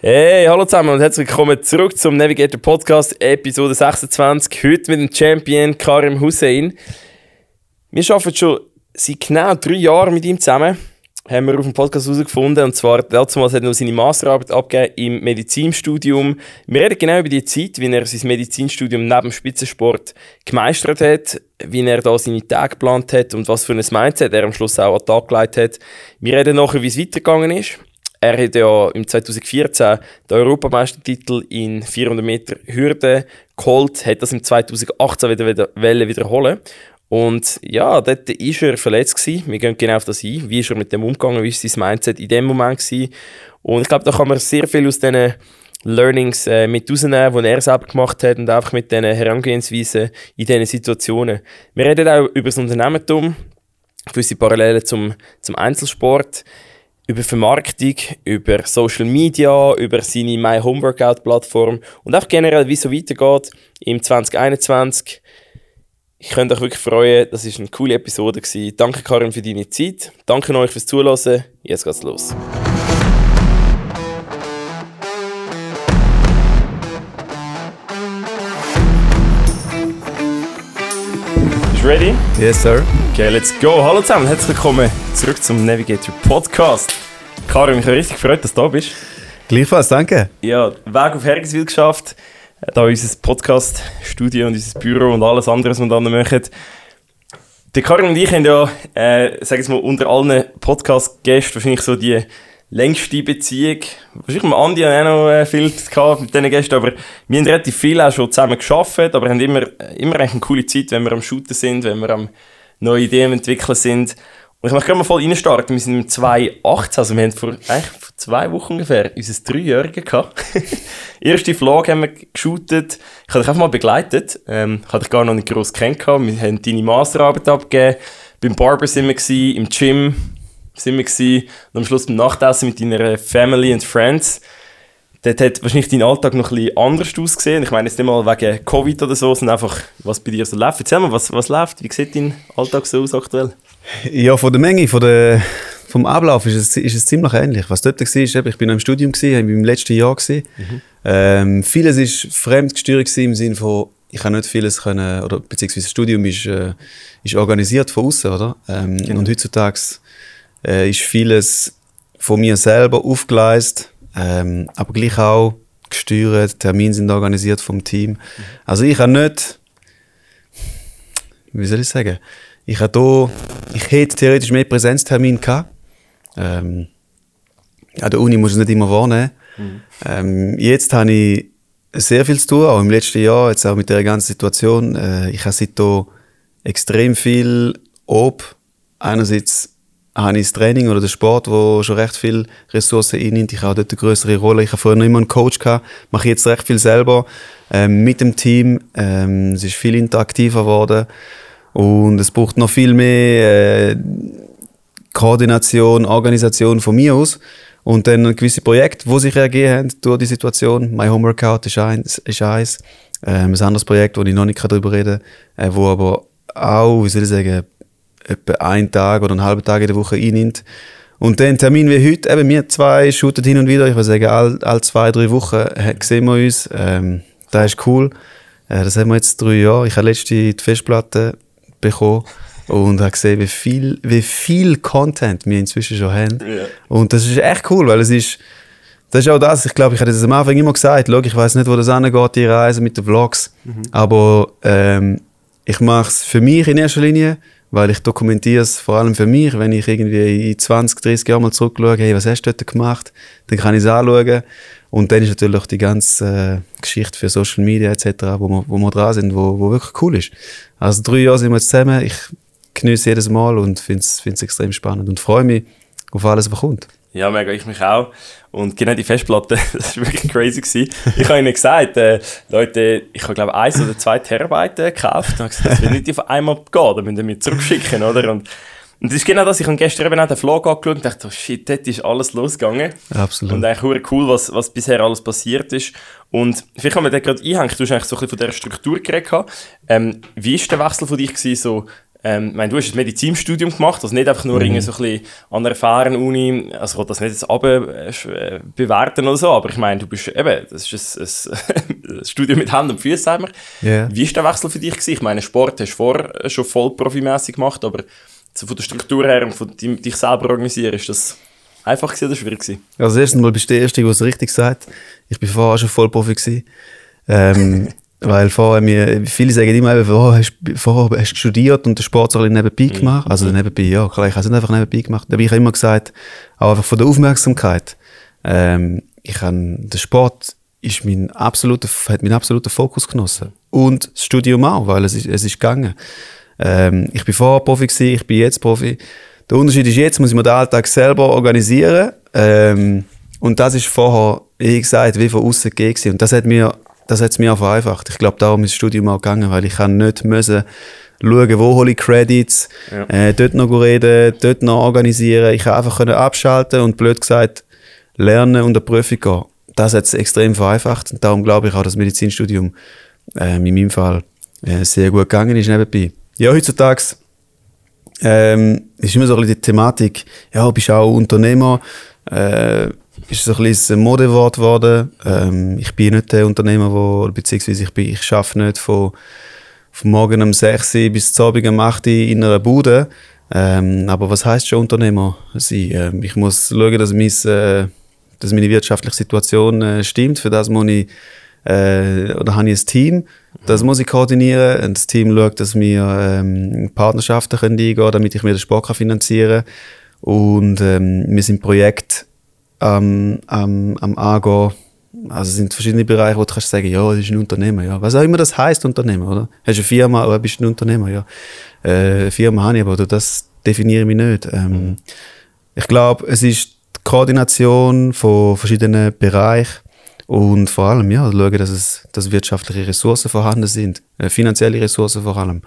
Hey, hallo zusammen und herzlich willkommen zurück zum Navigator Podcast, Episode 26. Heute mit dem Champion Karim Hussein. Wir arbeiten schon seit genau drei Jahren mit ihm zusammen. Haben wir auf dem Podcast herausgefunden. Und zwar, dazu hat er noch seine Masterarbeit abgegeben im Medizinstudium. Wir reden genau über die Zeit, wie er sein Medizinstudium neben dem Spitzensport gemeistert hat, wie er da seine Tage geplant hat und was für ein Mindset er am Schluss auch an den Tag gelegt hat. Wir reden nachher, wie es weitergegangen ist. Er hat ja im 2014 den Europameistertitel in 400 Meter Hürde geholt, hat das im 2018 wieder, wieder wiederholen. Und ja, dort war er verletzt. Gewesen. Wir gehen genau auf das ein. Wie ist er mit dem umgegangen? Wie war sein Mindset in dem Moment? Gewesen? Und ich glaube, da kann man sehr viel aus diesen Learnings äh, mit rausnehmen, die er selber gemacht hat und einfach mit diesen Herangehensweisen in diesen Situationen. Wir reden auch über das Unternehmertum, gewisse Parallelen zum, zum Einzelsport über Vermarktung, über Social Media, über seine My Home Workout Plattform und auch generell, wie es so weitergeht im 2021. Ich könnte euch wirklich freuen, das war eine coole Episode. Gewesen. Danke Karin für deine Zeit, danke euch fürs Zuhören, jetzt geht's los. Bist du ready? Yes, sir. Okay, let's go. Hallo zusammen, herzlich willkommen zurück zum Navigator Podcast. Karin, mich habe richtig gefreut, dass du da bist. Gleichfalls, danke. Ja, Weg auf Hergiswil geschafft. Da unser Podcast-Studio und unser Büro und alles andere, was wir dann machen. Der Karin und ich haben ja, äh, sag ich mal, unter allen Podcast-Gästen wahrscheinlich so die längste Beziehung. Wahrscheinlich mit Andi auch noch äh, viel gehabt mit diesen Gästen, aber wir haben relativ viel auch schon zusammen geschafft, aber haben immer, immer eigentlich eine coole Zeit, wenn wir am Shooten sind, wenn wir am neue Ideen entwickeln sind. Und ich möchte gerne mal voll reinstarten. Wir sind im 2018, also wir haben vor, eigentlich zwei Wochen ungefähr unser Dreijähriges gehabt. Erste Vlog haben wir geshootet. Ich habe dich einfach mal begleitet. Ähm, ich habe dich gar noch nicht gross kennengelernt. Wir haben deine Masterarbeit abgegeben. Beim Barber sind wir gewesen, im Gym sind wir gewesen. Und am Schluss beim Nachtessen mit deiner Family and Friends. Dort hat wahrscheinlich dein Alltag noch ein bisschen anders ausgesehen. Ich meine jetzt nicht mal wegen Covid oder so, sondern einfach, was bei dir so läuft. Erzähl mal, was, was läuft? Wie sieht dein Alltag so aus aktuell? Ja, von der Menge, von der, vom Ablauf ist es, ist es ziemlich ähnlich. Was dort war, ist, ich bin noch im Studium, gewesen, im letzten Jahr. Gewesen. Mhm. Ähm, vieles war fremdgesteuert im Sinne von, ich kann nicht vieles können, oder beziehungsweise das Studium ist, äh, ist organisiert von außen, oder? Ähm, genau. Und heutzutage äh, ist vieles von mir selber aufgeleistet, ähm, aber gleich auch gesteuert, Termine sind organisiert vom Team. Mhm. Also ich habe nicht, wie soll ich sagen, ich habe hier, ich hätte theoretisch mehr Präsenztermine gehabt. Ähm, an der Uni muss ich nicht immer wahrnehmen. Mhm. Ähm, jetzt habe ich sehr viel zu tun, auch im letzten Jahr, jetzt auch mit der ganzen Situation. Äh, ich habe seitdem extrem viel ob. Einerseits habe ich das Training oder den Sport, wo schon recht viel Ressourcen einnimmt. Ich habe dort eine größere Rolle. Ich habe vorher noch immer einen Coach gehabt, mache jetzt recht viel selber ähm, mit dem Team. Ähm, es ist viel interaktiver geworden. Und es braucht noch viel mehr äh, Koordination, Organisation von mir aus. Und dann gewisse Projekte, die sich ergeben haben durch die Situation. My Home Workout ist eins. Ist eins. Ähm, ein anderes Projekt, wo ich noch nicht darüber reden kann, äh, wo aber auch, wie soll ich sagen, etwa einen Tag oder einen halben Tag in der Woche einnimmt. Und dann Termin wie heute, eben wir zwei shooten hin und wieder, ich würde sagen, alle, all zwei, drei Wochen sehen wir uns. Ähm, das ist cool. Äh, das haben wir jetzt drei Jahre. Ich habe letzte die Festplatte bekommen und habe gesehen, wie viel, wie viel Content wir inzwischen schon haben. Yeah. Und das ist echt cool, weil es ist, das ist auch das, ich glaube, ich hatte das am Anfang immer gesagt, Schau, ich weiß nicht, wo das angeht, die Reise mit den Vlogs, mhm. aber ähm, ich mache es für mich in erster Linie, weil ich dokumentiere es vor allem für mich, wenn ich irgendwie in 20, 30 Jahren mal zurückschaue, hey, was hast du dort gemacht, dann kann ich es anschauen und dann ist natürlich die ganze äh, Geschichte für Social Media etc., wo wir, wo wir dran sind, wo, wo wirklich cool ist. Also drei Jahre sind wir jetzt zusammen. Ich genieße jedes Mal und finde es extrem spannend und freue mich auf alles, was kommt. Ja, mega, ich mich auch. Und genau die Festplatte, das war wirklich crazy. Gewesen. Ich habe ihnen gesagt, äh, Leute, ich habe glaube eins oder zwei Terabyte gekauft. Und habe gesagt, das wird nicht auf einmal gehen, da müssen wir mir zurückschicken, oder? Und und das ist genau das, ich habe gestern eben auch den Vlog angeschaut und dachte, oh shit, dort ist alles losgegangen. Absolut. Und eigentlich cool, was, was bisher alles passiert ist. Und vielleicht kann man da gerade einhängen, du hast eigentlich so ein bisschen von dieser Struktur geredet. Ähm, wie war der Wechsel von dich gewesen, so Ähm, ich meine, du hast ein Medizinstudium gemacht, also nicht einfach nur mhm. so ein bisschen an einer fairen Uni, also ich will das nicht jetzt äh, bewerten oder so, aber ich meine, du bist eben, das ist ein, ein Studium mit Hand und Füßen, yeah. Wie war der Wechsel für dich gewesen? Ich meine, Sport hast du vorher schon voll profimässig gemacht, aber so von der Struktur her und von dich selber organisieren, ist das einfach gewesen oder schwierig gewesen? Also erstens mal bist du der Erste, der es richtig sagt. Ich bin vorher schon voll Profi gewesen. Ähm, weil vorher mir, viele sagen immer, vorher hast, vorher hast du studiert und den Sport so ein bisschen nebenbei mhm. gemacht. Also nebenbei, ja, klar, ich habe es nicht einfach nebenbei gemacht. Da habe ich immer gesagt, auch einfach von der Aufmerksamkeit. Ähm, ich habe, der Sport ist mein absoluter, hat meinen absoluten Fokus genossen. Und das Studium auch, weil es ist, es ist gegangen. Ähm, ich bin vorher Profi gewesen, ich bin jetzt Profi. Der Unterschied ist jetzt, muss ich mir den Alltag selber organisieren. Ähm, und das ist vorher, wie gesagt, wie von außen gegeben. Und das hat mir, das hat es mir auch vereinfacht. Ich glaube, darum ist das Studium auch gegangen, weil ich kann nicht müssen schauen, wo hole ich Credits, ja. äh, dort noch reden, dort noch organisieren. Ich kann einfach können abschalten und blöd gesagt lernen und eine Prüfung gehen. Das hat es extrem vereinfacht und darum glaube ich auch, dass das Medizinstudium äh, in meinem Fall äh, sehr gut gegangen ist nebenbei. Ja, heutzutage ähm, ist immer so ein bisschen die Thematik, ja, bist auch Unternehmer, äh, ist so ein bisschen ein Modewort geworden. Ähm, ich bin nicht der Unternehmer, wo, beziehungsweise ich, bin, ich arbeite nicht von, von morgen um 6 Uhr bis zum Abend um 8 Uhr in einer Bude. Ähm, aber was heißt schon Unternehmer sein? Ähm, ich muss schauen, dass, mein, äh, dass meine wirtschaftliche Situation äh, stimmt. Für das muss ich, äh, oder habe ich ein Team, das muss ich koordinieren. Und das Team schaut, dass wir ähm, Partnerschaften eingehen können, damit ich mir den Sport kann finanzieren kann. Und ähm, wir sind Projekt am, am, am Angehen. Also es sind verschiedene Bereiche, wo du kannst sagen, ja, das ist ein Unternehmer. Ja. Was auch immer das heißt Unternehmer, oder? Hast du eine Firma oder bist du ein Unternehmer? Ja. Äh, Firma habe ich, aber das definiere ich mich nicht. Ähm, ich glaube, es ist die Koordination von verschiedenen Bereichen und vor allem, ja, schauen, dass, es, dass wirtschaftliche Ressourcen vorhanden sind, äh, finanzielle Ressourcen vor allem,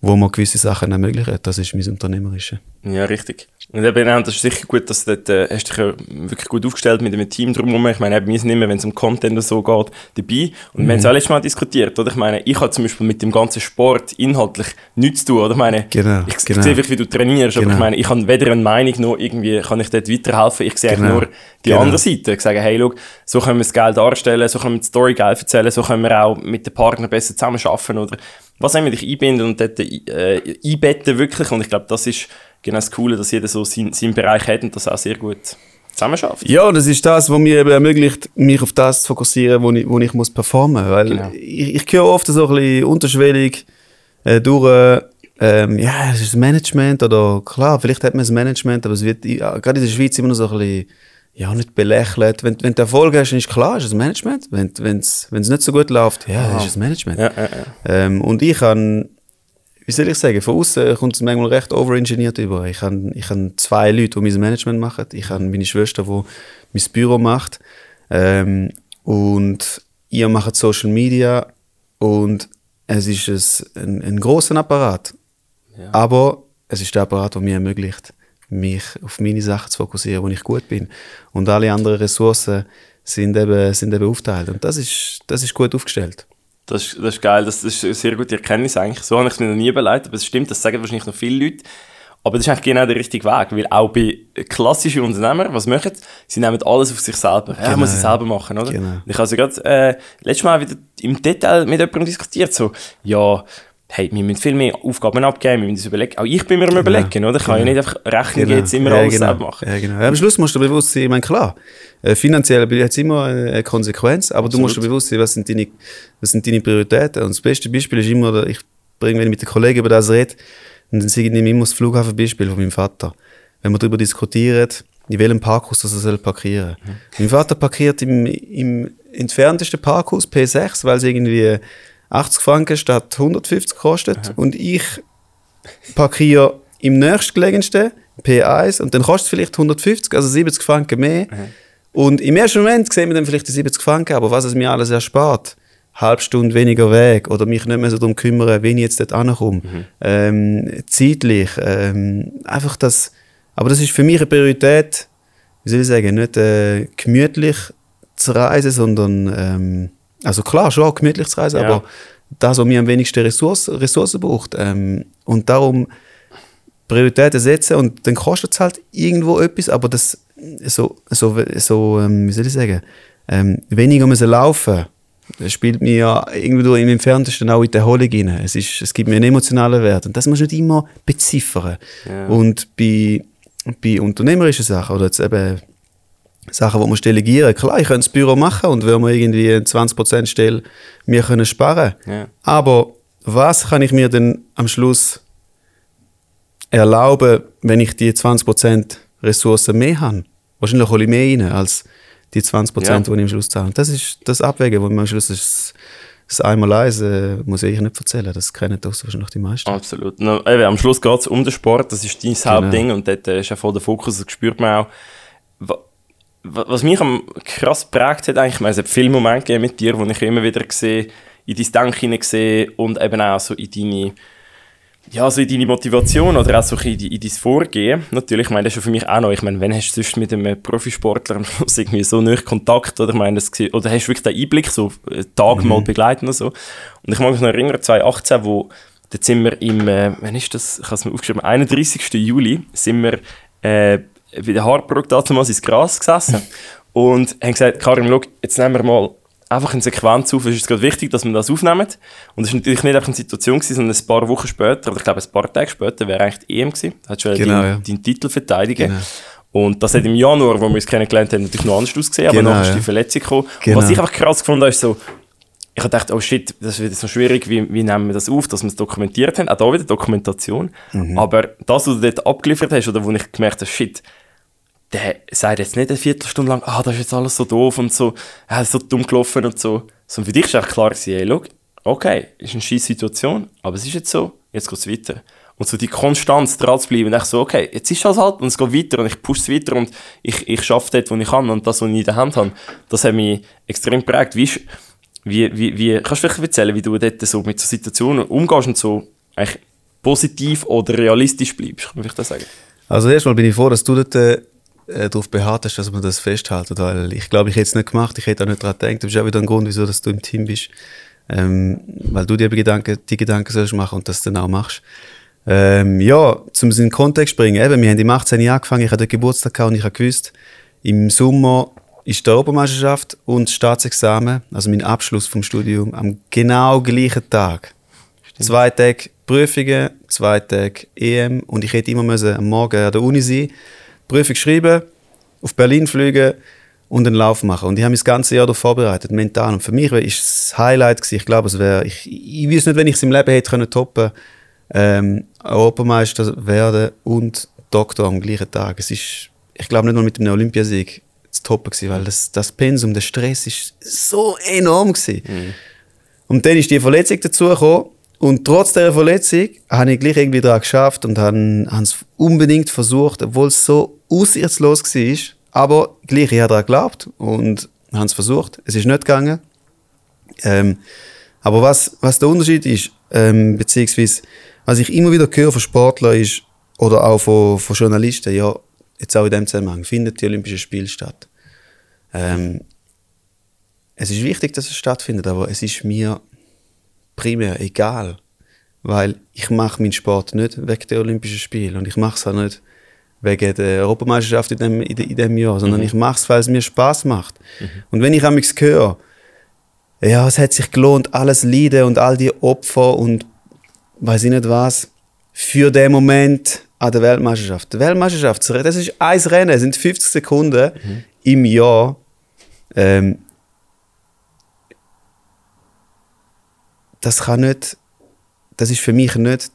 wo man gewisse Sachen ermöglichen. Das ist mein Unternehmerische. Ja, richtig. Und eben, das ist sicher gut, dass du dort, äh, hast dich ja wirklich gut aufgestellt mit einem Team drumherum. Ich meine, wir sind immer, wenn es um Content und so geht, dabei. Und mhm. wir haben es auch letztes Mal diskutiert, oder? Ich meine, ich habe zum Beispiel mit dem ganzen Sport inhaltlich nichts zu tun, oder? Ich meine, genau, ich genau. sehe, wie du trainierst, genau. aber ich meine, ich habe weder eine Meinung noch irgendwie, kann ich dort weiterhelfen. Ich sehe genau. nur die genau. andere Seite. Ich sage, hey, schau, so können wir das Geld darstellen, so können wir die Story geil erzählen, so können wir auch mit den Partnern besser zusammenarbeiten, oder? Was haben wir dich einbinden und dort äh, einbetten wirklich. Und ich glaube, das ist genau das Coole, dass jeder so seinen, seinen Bereich hat und das auch sehr gut zusammenarbeitet. Ja, das ist das, was mir eben ermöglicht, mich auf das zu fokussieren, wo ich, wo ich muss performen muss. Weil genau. ich, ich höre oft so ein bisschen unterschwellig äh, durch, ähm, ja, es ist das Management oder klar, vielleicht hat man das Management, aber es wird ja, gerade in der Schweiz immer noch so ein bisschen ja, nicht belächelt. Wenn, wenn du Erfolg hast, dann ist klar, ist das Management. Wenn es nicht so gut läuft, ja, dann ist das Management. Ja, ja, ja. Ähm, und ich kann wie soll ich sagen, von außen kommt es manchmal recht overengineert über. Ich habe ich hab zwei Leute, die mein Management machen. Ich habe meine Schwester, die mein Büro macht. Ähm, und ihr macht Social Media und es ist ein, ein großer Apparat. Ja. Aber es ist der Apparat, der mir ermöglicht, mich auf meine Sachen zu fokussieren, wo ich gut bin. Und alle anderen Ressourcen sind eben, sind eben aufteilt. Und das ist, das ist gut aufgestellt. Das ist, das ist geil, das, ist eine sehr gute Erkenntnis eigentlich. So habe ich es mir noch nie überlegt, aber es stimmt, das sagen wahrscheinlich noch viele Leute. Aber das ist eigentlich genau der richtige Weg, weil auch bei klassischen Unternehmern, was machen sie? nehmen alles auf sich selber. Ja, genau, muss ich selber machen, oder? Genau. Ich habe also gerade äh, letztes Mal wieder im Detail mit jemandem diskutiert, so, ja, hey, wir müssen viel mehr Aufgaben abgeben, wir müssen uns überlegen. Auch ich bin mir am genau. überlegen, oder? Ich kann ja genau. nicht einfach rechnen, genau. jetzt immer ja, alles genau. machen. Ja, genau. Am Schluss musst du bewusst sein, ich meine, klar, äh, finanziell hat es immer eine Konsequenz, aber Absolut. du musst dir bewusst sein, was sind, deine, was sind deine Prioritäten. Und das beste Beispiel ist immer, ich bringe, wenn ich mit den Kollegen über das rede, und dann sage ich immer das Flughafenbeispiel von meinem Vater. Wenn wir darüber diskutieren, in welchem Parkhaus das er parkieren soll. Mhm. Mein Vater parkiert im, im entferntesten Parkhaus, P6, weil es irgendwie 80 Franken statt 150 kostet. Aha. Und ich parkiere im nächstgelegensten P1 und dann kostet es vielleicht 150, also 70 Franken mehr. Aha. Und im ersten Moment sehen wir dann vielleicht die 70 Franken, aber was es mir alles erspart, halbe Stunde weniger Weg oder mich nicht mehr so darum kümmern, wenn ich jetzt dort ankomme. Mhm. Ähm, zeitlich, ähm, einfach das, aber das ist für mich eine Priorität, wie soll ich sagen, nicht äh, gemütlich zu reisen, sondern ähm, also klar, schon auch gemütlich zu reisen, ja. aber das, was mir am wenigsten Ressourcen, Ressourcen braucht. Ähm, und darum Prioritäten setzen und dann kostet es halt irgendwo etwas, aber das so, so, so ähm, wie soll ich sagen, ähm, weniger müssen laufen das spielt mir ja irgendwo im Entferntesten auch in die Erholung rein. Es, ist, es gibt mir einen emotionalen Wert. Und das muss du nicht immer beziffern. Ja. Und bei, bei unternehmerischen Sachen oder jetzt eben Sachen, die man delegieren klar, ich könnte das Büro machen und wenn wir irgendwie 20% Stelle mir können sparen ja. Aber was kann ich mir denn am Schluss erlauben, wenn ich die 20% Ressourcen mehr habe? Wahrscheinlich hole ich mehr rein als die 20 Prozent, ja. die ich am Schluss zahle. Das ist das Abwägen, wo man am Schluss ist, das einmal eins äh, muss ich nicht erzählen, das kennen das wahrscheinlich die meisten. Absolut. No, eben, am Schluss geht es um den Sport, das ist dein genau. Hauptding und dort äh, ist ja voll der Fokus, das spürt man auch. Was mich am krass prägt hat, eigentlich, es hat viele Momente mit dir, wo ich immer wieder sehe, in dein Denken hineinsehe und eben auch so in deine ja, so in deine Motivation oder auch so in, in dein Vorgehen. Natürlich, ich meine, das ist ja für mich auch noch, ich meine, wenn hast du sonst mit einem Profisportler am Schluss irgendwie so nicht Kontakt oder, ich meine, das, oder hast du wirklich den Einblick, so einen Tag mhm. mal begleiten oder so. Und ich mag mich noch erinnern, 2018, wo, da sind wir im, äh, wann ist das, ich habe es mir aufgeschrieben, 31. Juli, sind wir äh, bei der Hartburg damals ins Gras gesessen und haben gesagt, Karim, schau, jetzt nehmen wir mal einfach eine Sequenz auf. Es ist gerade wichtig, dass wir das aufnehmen. Und es war natürlich nicht einfach eine Situation, gewesen, sondern ein paar Wochen später, oder ich glaube ein paar Tage später, wäre eigentlich die EM gewesen. Da hast du genau, deinen, ja. deinen Titel verteidigen. Genau. Und das hat im Januar, wo wir uns kennengelernt haben, natürlich noch anders ausgesehen, aber genau, nachher ist die Verletzung gekommen. Genau. Was ich einfach krass gefunden habe, ist so, ich habe gedacht, oh shit, das wird so schwierig, wie, wie nehmen wir das auf, dass wir es dokumentiert haben. Auch da wieder Dokumentation. Mhm. Aber das, was du dort abgeliefert hast, oder wo ich gemerkt habe, shit, der sagt jetzt nicht eine Viertelstunde lang, ah, das ist jetzt alles so doof und so, ah, so dumm gelaufen und so. Sondern für dich war klar, gewesen, hey, look, okay, ist eine scheiß Situation, aber es ist jetzt so, jetzt geht es weiter. Und so die Konstanz dran zu bleiben und ich so, okay, jetzt ist das halt und es geht weiter und ich pushe es weiter und ich, ich schaffe dort, wo ich kann und das, was ich in der Hand habe, das hat mich extrem geprägt. Wie, wie, wie, wie kannst du vielleicht erzählen, wie du dort so mit so Situationen umgehst und so eigentlich positiv oder realistisch bleibst, kann ich das sagen? Also erstmal bin ich froh, dass du dort äh, darauf beharrt hast, dass man das festhalten. Weil ich glaube, ich hätte es nicht gemacht, ich hätte auch nicht daran gedacht. Das ist auch wieder ein Grund, wieso dass du im Team bist. Ähm, weil du dir Gedanken, die Gedanken sollst machen und das dann auch machst. Ähm, ja, zum in den Kontext bringen. Eben, wir haben im 18. Jahr angefangen, ich hatte Geburtstag gehabt und ich habe gewusst, im Sommer ist die Europameisterschaft und das Staatsexamen, also mein Abschluss vom Studium, am genau gleichen Tag. Stimmt. Zwei Tage Prüfungen, zwei Tage EM und ich hätte immer müssen am Morgen an der Uni sein Prüfung schreiben, auf Berlin fliegen und einen Lauf machen. Und ich habe mich das ganze Jahr darauf vorbereitet, mental. Und für mich war es das Highlight. Gewesen. Ich glaube, es wäre, ich, ich weiß nicht, wenn ich es im Leben hätte können toppen ähm, Europameister werden und Doktor am gleichen Tag. Es ist, ich glaube, nicht nur mit dem Olympiasieg zu toppen gewesen, weil das, das Pensum, der Stress ist so enorm gewesen. Mhm. Und dann ist die Verletzung dazu gekommen und trotz der Verletzung habe ich gleich irgendwie daran geschafft und habe es unbedingt versucht, obwohl es so aussichtslos war. Aber gleich, ich habe daran geglaubt und habe es versucht. Es ist nicht gegangen. Ähm, aber was, was der Unterschied ist, ähm, beziehungsweise was ich immer wieder höre von Sportlern ist, oder auch von, von Journalisten, ja, jetzt auch in dem Zusammenhang, findet die Olympischen Spiele statt. Ähm, es ist wichtig, dass es stattfindet, aber es ist mir primär egal. Weil ich mache meinen Sport nicht wegen der Olympischen Spiele und ich mache es auch nicht wegen der Europameisterschaft in dem, in, in dem Jahr, sondern mhm. ich mache es, weil es mir Spaß macht. Mhm. Und wenn ich mich höre, ja, es hat sich gelohnt, alles Leiden und all die Opfer und weiß ich nicht was, für den Moment an der Weltmeisterschaft. Die Weltmeisterschaft, das ist ein Rennen, es sind 50 Sekunden mhm. im Jahr. Ähm, das kann nicht, das ist für mich nicht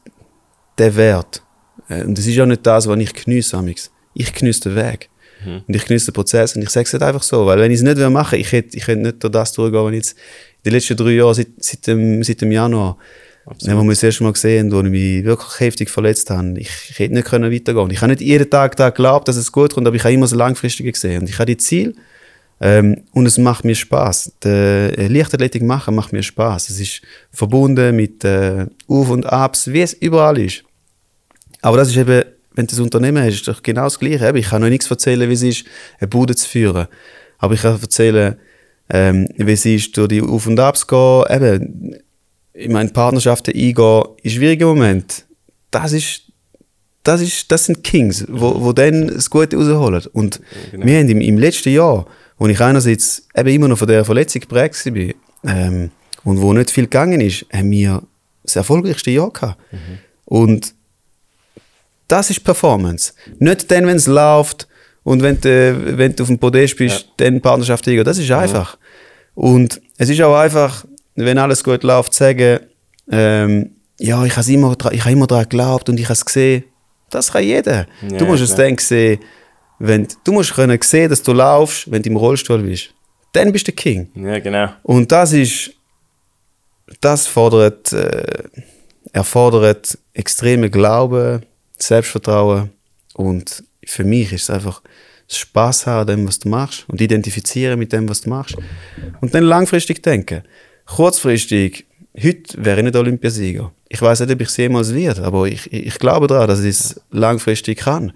der Wert. Äh, und das ist auch nicht das, was ich genieße. Ich genieße den Weg. Mhm. Und ich genieße den Prozess. Und ich sage es nicht einfach so, weil wenn ich es nicht machen will, ich hätte, ich hätte nicht durch das durchgehen, was ich jetzt in den letzten drei Jahren, seit, seit, dem, seit dem Januar, Absolut. wo wir das erste Mal gesehen wo ich mich wirklich heftig verletzt habe, ich, ich hätte nicht können weitergehen. Ich habe nicht jeden Tag geglaubt, dass es gut kommt, aber ich habe immer so langfristig gesehen. Und ich habe die Ziel, ähm, und es macht mir Spaß. Die Leichtathletik machen macht mir Spaß. Es ist verbunden mit äh, Auf und Abs, wie es überall ist. Aber das ist eben, wenn du das Unternehmen hast, ist doch genau das Gleiche. Ich kann noch nichts erzählen, wie es ist, eine Bude zu führen. Aber ich kann erzählen, ähm, wie es ist, durch die Auf und Abs zu gehen. Eben, ich meine, Partnerschaften eingehen in schwierigen Momenten, das ist, das ist, das sind Kings, wo, wo dann das Gute rausholen. Und genau. wir haben im, im letzten Jahr, wo ich einerseits eben immer noch von der Verletzung geprägt war, ähm, und wo nicht viel gegangen ist, haben wir das erfolgreichste Jahr gehabt. Und das ist Performance. Nicht dann, wenn es läuft und wenn du, wenn du auf dem Podest bist, dann Partnerschaft eingehen. Das ist einfach. Und es ist auch einfach, wenn alles gut läuft, zu sagen, ähm, ja, ich habe immer, ich habe immer daran geglaubt und ich habe es gesehen. Das kann jeder. Ja, du musst es dann sehen, wenn, du musst können sehen, dass du laufst, wenn du im Rollstuhl bist. Dann bist du der King. Ja, genau. Und das ist, das fordert, äh, erfordert extreme Glauben, Selbstvertrauen und für mich ist es einfach Spaß haben an dem, was du machst und identifizieren mit dem, was du machst und dann langfristig denken. Kurzfristig, heute wäre ich nicht Olympiasieger. Ich weiß nicht, ob ich es jemals werde, aber ich, ich ich glaube daran, dass ich es langfristig kann.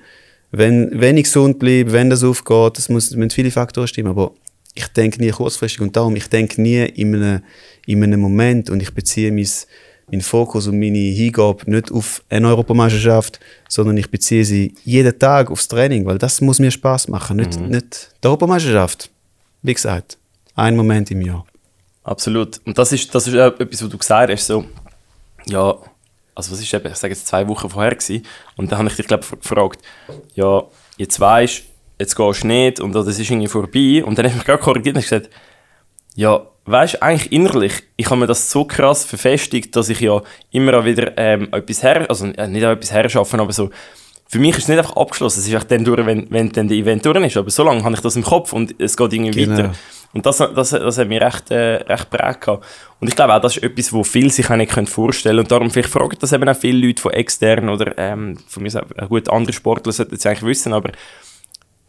Wenn, wenn ich gesund bleibe, wenn das aufgeht, das muss, müssen viele Faktoren stimmen, aber ich denke nie kurzfristig und darum, ich denke nie in einem, in einem Moment und ich beziehe mein, meinen Fokus und meine Hingabe nicht auf eine Europameisterschaft, sondern ich beziehe sie jeden Tag aufs Training, weil das muss mir Spaß machen, nicht, nicht die Europameisterschaft. Wie gesagt, ein Moment im Jahr. Absolut. Und das ist, das ist etwas, was du gesagt hast, so, ja, also was ist eben, ich sage jetzt zwei Wochen vorher gewesen, und dann habe ich dich, glaube gefragt, ja, jetzt weisst, jetzt gehst du nicht, und das ist irgendwie vorbei, und dann habe ich mich gerade korrigiert und gesagt, ja, weißt du, eigentlich innerlich, ich habe mir das so krass verfestigt, dass ich ja immer wieder ähm, etwas her, also äh, nicht auch etwas herschaffen, aber so, für mich ist es nicht einfach abgeschlossen, es ist dann durch, wenn, wenn dann der Event durch ist, aber so lange habe ich das im Kopf und es geht irgendwie Genau. weiter. Und das, das, das hat mich recht, äh, recht prägt. Und ich glaube auch, das ist etwas, wo viele sich auch nicht vorstellen können. Und darum vielleicht fragen das eben auch viele Leute von extern oder ähm, von mir äh, gut, andere Sportler sollten es eigentlich wissen, aber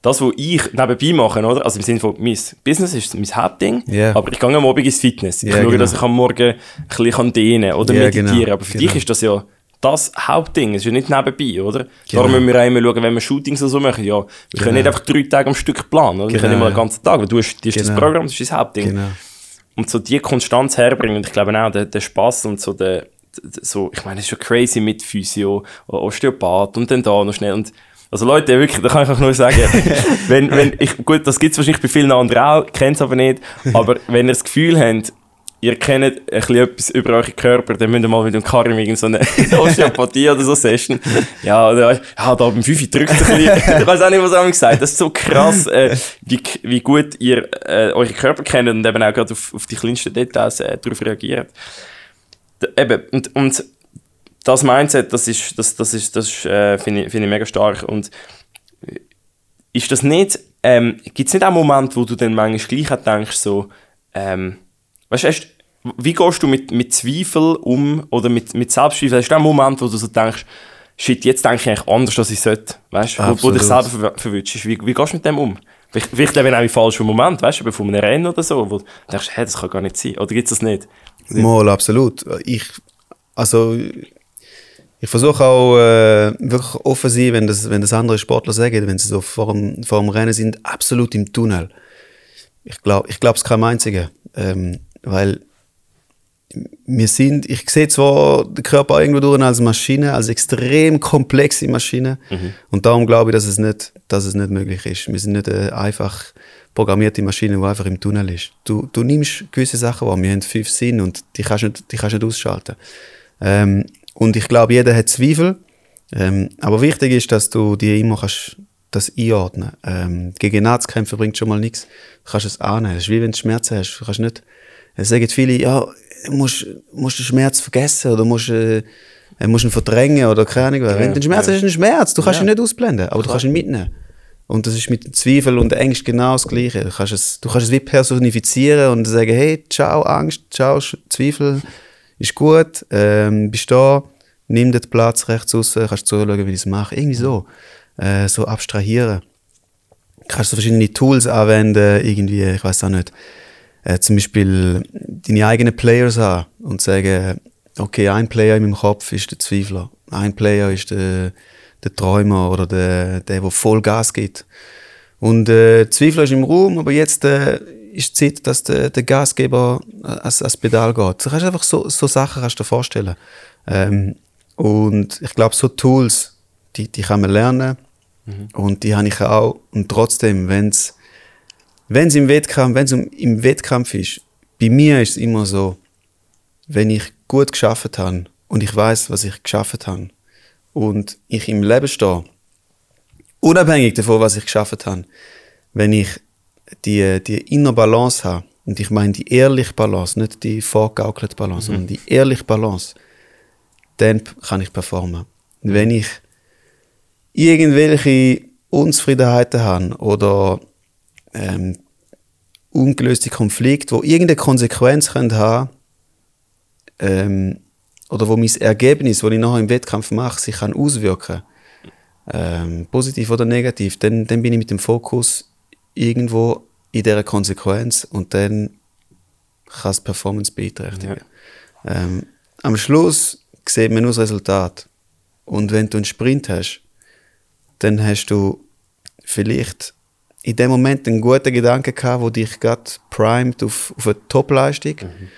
das, was ich nebenbei mache, oder? Also im Sinne von, mein Business ist mein Hauptding, Ja. aber ich gehe am Abend ins Fitness. Ich Ja, schaue, genau. dass ich am Morgen ein bisschen dehnen kann oder Ja, meditieren. genau. Aber für Genau. dich ist das ja das Hauptding, es ist ja nicht nebenbei, oder? Genau. Darum müssen wir auch immer schauen, wenn wir Shootings so machen, ja, wir können Genau. nicht einfach drei Tage am Stück planen, oder? Wir können Genau, immer einen ja. ganzen Tag, weil du hast, das Genau. Programm, das ist das Hauptding. Genau. Und so die Konstanz herbringen, und ich glaube auch, der, der Spaß und so der, der- so, ich meine, es ist schon crazy mit Physio, Osteopath und dann da noch schnell und also Leute, wirklich, da kann ich auch nur sagen, wenn, wenn ich, gut, das gibt es wahrscheinlich bei vielen anderen auch, kennt es aber nicht, aber wenn ihr das Gefühl habt, ihr kennt ein bisschen etwas über euren Körper, dann müsst ihr mal mit dem Karim irgend so eine Osteopathie oder so Session. Ja, oder, ja, da beim Fifi drückt ein bisschen. Ich weiß auch nicht, was er gesagt hat. Das ist so krass, äh, wie, wie gut ihr äh, euren Körper kennt und eben auch gerade auf, auf die kleinsten Details äh, darauf reagiert. D eben, und, und das Mindset, das ist, das, das ist, das ist, äh, finde ich, finde ich mega stark. Und ist das nicht, ähm, gibt es nicht auch Momente, wo du dann manchmal gleich denkst, so, ähm, weißt du, hast- wie gehst du mit, mit Zweifel um oder mit, mit Selbstzweifel? Hast du einen Moment, wo du so denkst, shit, jetzt denke ich eigentlich anders, als ich sollte, weißt du, wo, wo dich selber ver verwünschst? Wie, wie gehst du mit dem um? Vielleicht, vielleicht eben auch im falschen Moment, weißt du, von einem Rennen oder so, wo du denkst, hey, das kann gar nicht sein. Oder gibt es das nicht? Mal, absolut. Ich, also, ich versuche auch äh, wirklich offen zu sein, wenn das, wenn das andere Sportler sagen, wenn sie so vor dem, vor dem Rennen sind, absolut im Tunnel. Ich glaube, ich glaube es keinem einzigen. Ähm, weil wir sind, ich sehe zwar den Körper irgendwo durch als Maschine, als extrem komplexe Maschine. Und darum glaube ich, dass es nicht, dass es nicht möglich ist. Wir sind nicht eine einfach programmierte Maschine, die einfach im Tunnel ist. Du, du nimmst gewisse Sachen wahr. Wir haben fünf Sinne und die kannst du nicht, die kannst nicht ausschalten. Ähm, und ich glaube, jeder hat Zweifel. Ähm, aber wichtig ist, dass du dir immer kannst das einordnen. Ähm, gegen Arztkämpfe bringt schon mal nichts. Du kannst es annehmen. Es ist wie wenn du Schmerzen hast. Du kannst nicht, es sagen viele, ja, musst, musst den Schmerz vergessen oder musst, äh, musst ihn verdrängen oder keine Ahnung. was. wenn du einen Schmerz ja. hast, ist ein Schmerz. Du kannst Ja. ihn nicht ausblenden, aber du kannst ihn mitnehmen. Und das ist mit Zweifel und Angst genau das Gleiche. Du kannst es, du kannst es wie personifizieren und sagen, hey, ciao Angst, ciao Zweifel, ist gut, ähm, bist da, nimm den Platz rechts raus, kannst zuschauen, wie ich es mache. Irgendwie so. Äh, so abstrahieren. Kannst du verschiedene Tools anwenden, irgendwie, ich weiß auch nicht. Äh, zum Beispiel deine eigenen Players haben und sagen, okay, ein Player in meinem Kopf ist der Zweifler, ein Player ist der, der Träumer oder der, der, der voll Gas gibt. Und äh, Zweifel ist im Raum, aber jetzt äh, ist die Zeit, dass der, der Gasgeber ans, ans Pedal geht. Du kannst einfach so, so Sachen kannst du dir vorstellen. Ähm, und ich glaube, so Tools, die, die kann man lernen. Mhm. Und die habe ich auch. Und trotzdem, wenn es im Wettkampf, wenn's im Wettkampf ist, bei mir ist es immer so, wenn ich gut geschafft habe und ich weiß, was ich geschafft habe und ich im Leben stehe, unabhängig davon, was ich geschafft habe, wenn ich die, die innere Balance habe, und ich meine die ehrliche Balance, nicht die vorgaukelte Balance, mhm. sondern die ehrliche Balance, dann kann ich performen. Wenn ich irgendwelche Unzufriedenheiten habe oder ähm, ungelöste Konflikte, wo irgendeine Konsequenz können haben ähm, oder wo mein Ergebnis, das ich nachher im Wettkampf mache, sich kann auswirken ähm, positiv oder negativ, dann, dann bin ich mit dem Fokus irgendwo in dieser Konsequenz und dann kann es Performance beeinträchtigen. Ja. Ähm, am Schluss sieht man nur das Resultat. Und wenn du einen Sprint hast, dann hast du vielleicht in dem Moment einen guten Gedanken gehabt, wo dich gerade primed auf, auf eine Topleistung. Mhm.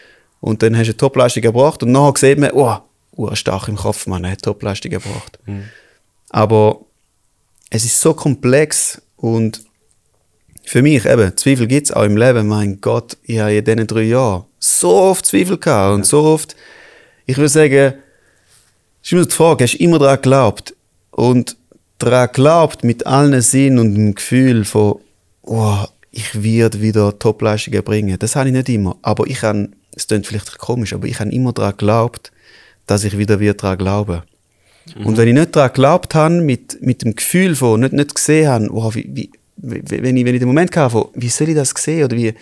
Und dann hast du eine Topleistung gebracht und nachher sieht man, oh, oh stark im Kopf, man hat Topleistung gebracht. Mhm. Aber es ist so komplex und für mich eben, Zweifel gibt es auch im Leben. Mein Gott, ich habe in diesen drei Jahren so oft Zweifel gehabt und ja. so oft, ich würde sagen, ist immer die Frage, hast du immer daran geglaubt? Und daran geglaubt mit allen Sinn und dem Gefühl von, oh, ich werde wieder Topleistungen bringen. Das habe ich nicht immer. Aber ich habe, es klingt vielleicht komisch, aber ich habe immer daran geglaubt, dass ich wieder wieder daran glaube. Mhm. Und wenn ich nicht daran geglaubt habe, mit, mit dem Gefühl von, nicht, nicht gesehen habe, oh, wie, wie, wenn, ich, wenn ich den Moment hatte, von, wie soll ich das sehen oder wie,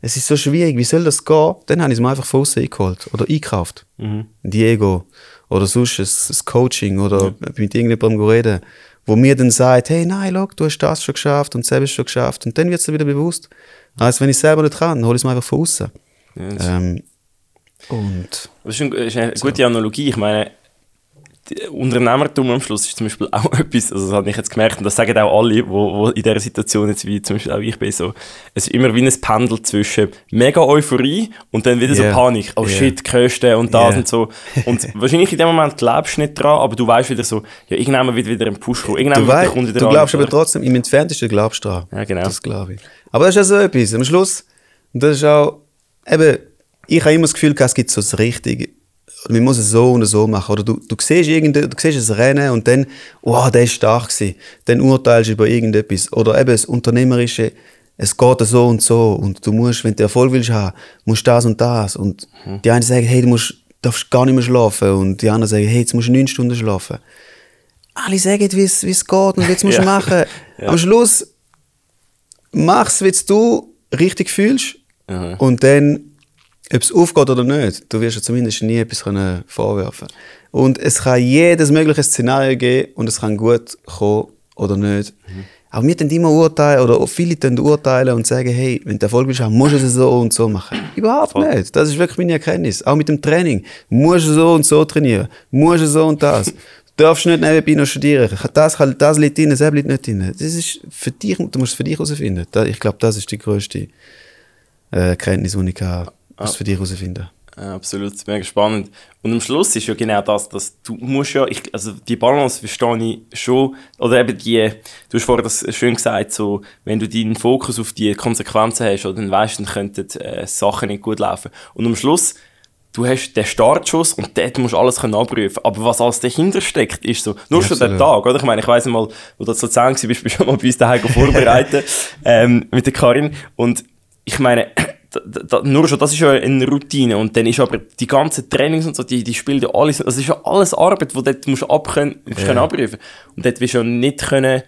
es ist so schwierig, wie soll das gehen, dann habe ich es mir einfach von außen eingeholt oder eingekauft. Mhm. Diego oder sonst ein, ein Coaching oder ja. mit irgendjemandem reden, wo mir dann sagt, hey, nein, look, du hast das schon geschafft und das schon geschafft. Und dann wird es wieder bewusst. Also wenn ich selber nicht kann, hole ich es mir einfach von außen. Ja, ähm, und das ist, ein, ist eine gute so. Analogie. Ich meine, Unternehmertum am Schluss ist zum Beispiel auch etwas, also das habe ich jetzt gemerkt, und das sagen auch alle, wo, wo in dieser Situation jetzt wie zum Beispiel auch ich bin, so, es ist immer wie ein Pendel zwischen mega Euphorie und dann wieder yeah. so Panik, oh yeah. shit, Kosten und das yeah. und so. Und wahrscheinlich in dem Moment glaubst du nicht dran, aber du weißt wieder so, ja, irgendwann wird wieder ein Push kommen, irgendwann du wird kommt wieder Du glaubst aber trotzdem, im Entferntesten glaubst du dran. Ja, genau. Das glaube ich. Aber das ist ja so etwas, am Schluss, und das ist auch, eben, ich habe immer das Gefühl, es gibt so das Richtige man muss es so und so machen. Oder du, du siehst irgende, du siehst ein Rennen und dann, wow, der ist stark gewesen. Dann urteilst du über irgendetwas. Oder eben das Unternehmerische, es geht so und so. Und du musst, wenn du Erfolg willst haben, musst das und das. Und mhm. die einen sagen, hey, du musst, darfst gar nicht mehr schlafen. Und die anderen sagen, hey, jetzt musst du neun Stunden schlafen. Alle sagen, wie es geht und jetzt musst du ja. machen. ja. Am Schluss, mach's, wie du richtig fühlst. Mhm. Und dann ob es aufgeht oder nicht, du wirst ja zumindest nie etwas können vorwerfen Und es kann jedes mögliche Szenario geben und es kann gut kommen oder nicht. Mhm. Aber wir dann immer urteilen, oder viele dann urteilen und sagen, hey, wenn du Erfolg willst, musst du es so und so machen. Überhaupt Voll. nicht. Das ist wirklich meine Erkenntnis. Auch mit dem Training. Musst du so und so trainieren. Musst du so und das. Du darfst nicht nebenbei noch studieren. Das, das liegt drin, das liegt nicht drin. Das ist für dich, du musst es für dich herausfinden. Ich glaube, das ist die größte äh, Erkenntnis, die ich habe ah. für dich herausfinden. Absolut, mega spannend. Und am Schluss ist ja genau das, dass du musst ja, ich, also die Balance verstehe ich schon, oder eben die, du hast vorher das schön gesagt, so, wenn du deinen Fokus auf die Konsequenzen hast, oder dann weißt, dann könnten äh, Sachen nicht gut laufen. Und am Schluss, du hast den Startschuss und dort musst du alles können abrufen. Aber was alles dahinter steckt, ist so, nur ja, schon der Tag, oder? Ich meine, ich weiss mal, wo du zu Luzern warst, bist du schon mal bei uns daheim vorbereitet, ähm, mit der Karin. Und ich meine, da, da, nur schon, das ist ja eine Routine und dann ist aber die ganzen Trainings und so, die, die spielen ja alles, das ist ja alles Arbeit, wo du musst abkönnen, musst yeah. können abrufen und dort wirst du ja nicht können,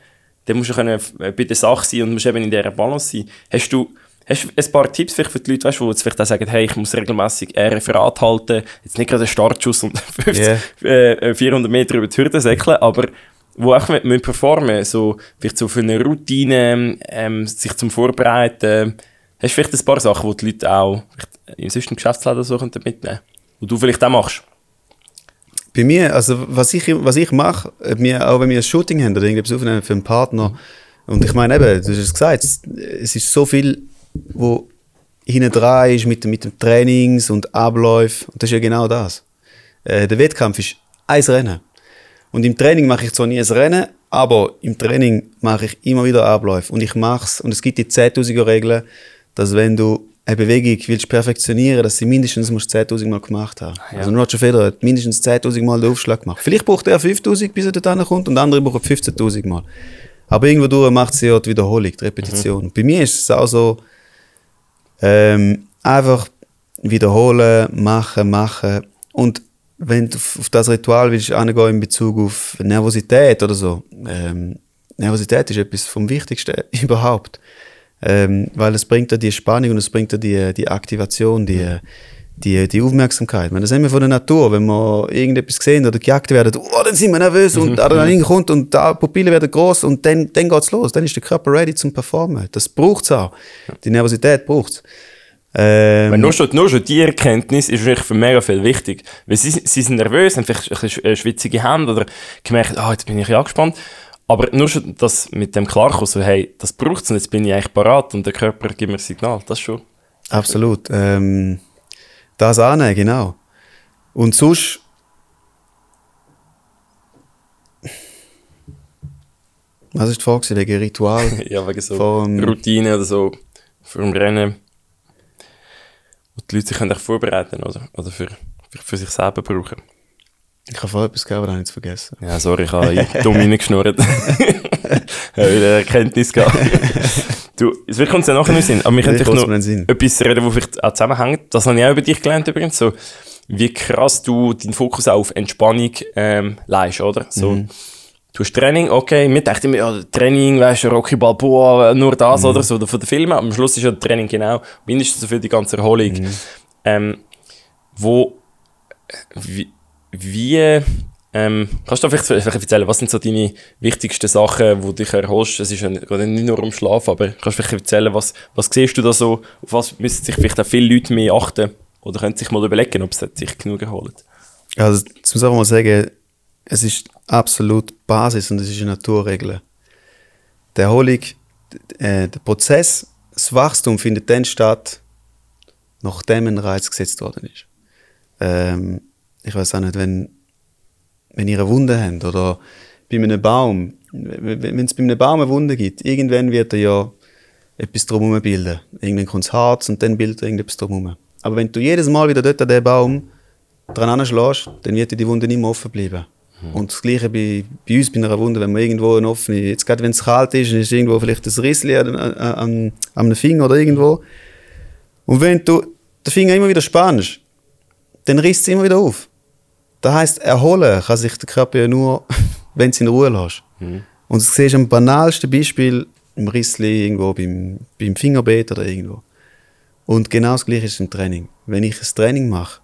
dann musst du können bei der Sache sein und musst eben in dieser Balance sein. Hast du Hast du ein paar Tipps für die Leute, weißt, die jetzt vielleicht auch sagen, hey, ich muss regelmäßig ein Referat halten, jetzt nicht gerade einen Startschuss und 50, yeah. äh, 400 Meter über die Hürde säckeln, aber wo auch mit performen, so vielleicht so für eine Routine, ähm, sich zum Vorbereiten, Hast du vielleicht ein paar Sachen, die die Leute auch im sonst Geschäftsleben so mitnehmen können? Die du vielleicht auch machst? Bei mir, also was ich, was ich mache, mir, auch wenn wir ein Shooting haben oder irgendetwas aufnehmen für einen Partner, Und ich meine eben, du hast es gesagt, es ist so viel, wo hinten dran ist mit, mit dem Trainings und Abläufen. Und das ist ja genau das. Äh, der Wettkampf ist ein Rennen. Und im Training mache ich zwar nie ein Rennen, aber im Training mache ich immer wieder Abläufe. Und ich mache es. Und es gibt die 10.000er Regel, dass wenn du eine Bewegung willst perfektionieren, dass sie mindestens 10.000 Mal gemacht haben. Ja. Also Roger Federer hat mindestens 10.000 Mal den Aufschlag gemacht. Vielleicht braucht er 5.000, bis er dort kommt, und andere brauchen 15.000 Mal. Aber irgendwo durch macht sie ja die Wiederholung, die Repetition. Mhm. Bei mir ist es auch so, ähm, einfach wiederholen, machen, machen. Und wenn du auf das Ritual willst angehen in Bezug auf Nervosität oder so, ähm, Nervosität ist etwas vom Wichtigsten überhaupt. Ähm, weil es bringt dir die Spannung und es bringt dir die, die Aktivation, die, die, die Aufmerksamkeit. das sehen wir von der Natur, wenn wir irgendetwas sehen oder gejagt werden, oh, dann sind wir nervös und Adrenalin kommt und die Pupillen werden groß und dann, dann geht es los. Dann ist der Körper ready zum Performen. Das braucht es auch. Die Nervosität braucht es. Ähm, nur, schon, nur schon die Erkenntnis ist für mega viel wichtig. Weil sie, sie sind nervös, haben vielleicht ein bisschen schwitzige Hände oder gemerkt, ah, oh, jetzt bin ich angespannt. Aber nur schon das mit dem klarkommen, so, hey, das braucht es und jetzt bin ich eigentlich parat und der Körper gibt mir ein Signal, das schon. Absolut. Ähm, das annehmen, genau. Und sonst. Was ist die Frage? Wegen Ritual? ja, wegen so vom, Routine oder so für ein Rennen. Wo die Leute sich können vorbereiten oder, oder für, für, für sich selber brauchen. Ich habe vorher etwas gegeben, aber habe ich vergessen. Ja, sorry, ich habe dumm reingeschnurrt. ich habe wieder Erkenntnis gehabt. du, es wird uns ja nachher nicht Sinn, aber wir können vielleicht noch etwas reden, wo vielleicht auch zusammenhängt. Das habe ich auch über dich gelernt übrigens, so wie krass du deinen Fokus auf Entspannung ähm, leist, oder? So, mhm. Du hast Training, okay, mir dachte immer, ja, Training, weißt du, Rocky Balboa, nur das mhm. oder so, oder von den Filmen, aber am Schluss ist ja Training genau mindestens so für die ganze Erholung. Mhm. Ähm, wo, wie, wie ähm, kannst du vielleicht, erzählen, was sind so deine wichtigsten Sachen, die dich erholst? Es ist ja nicht, nur um Schlaf, aber kannst du vielleicht erzählen, was, was siehst du da so? Auf was müssen sich vielleicht auch viele Leute mehr achten? Oder können sich mal überlegen, ob es sich genug erholt? Also, jetzt muss ich mal sagen, es ist absolut Basis und es ist eine Naturregel. Die Erholung, äh, der Prozess, das Wachstum findet dann statt, nachdem ein Reiz gesetzt worden ist. Ähm, ich weiß auch nicht, wenn, wenn ihr eine Wunde habt oder bei einem Baum, wenn es bei einem Baum eine Wunde gibt, irgendwann wird er ja etwas drumherum bilden. Irgendwann kommt das Harz und dann bildet er irgendetwas drumherum. Aber wenn du jedes Mal wieder dort an den Baum dran anschlägst, dann wird die Wunde nicht mehr offen bleiben. Mhm. Und das Gleiche bei, bei uns bei einer Wunde, wenn man irgendwo eine offene, jetzt gerade wenn es kalt ist, ist irgendwo vielleicht ein Rissli an, an, an einem Finger oder irgendwo. Und wenn du den Finger immer wieder spannst, dann risst es immer wieder auf. Das heisst, erholen kann sich der Körper ja nur, wenn du in Ruhe lässt. Mhm. Und das siehst du am banalsten Beispiel im Rissli, irgendwo beim, beim Fingerbett oder irgendwo. Und genau das Gleiche ist im Training. Wenn ich ein Training mache,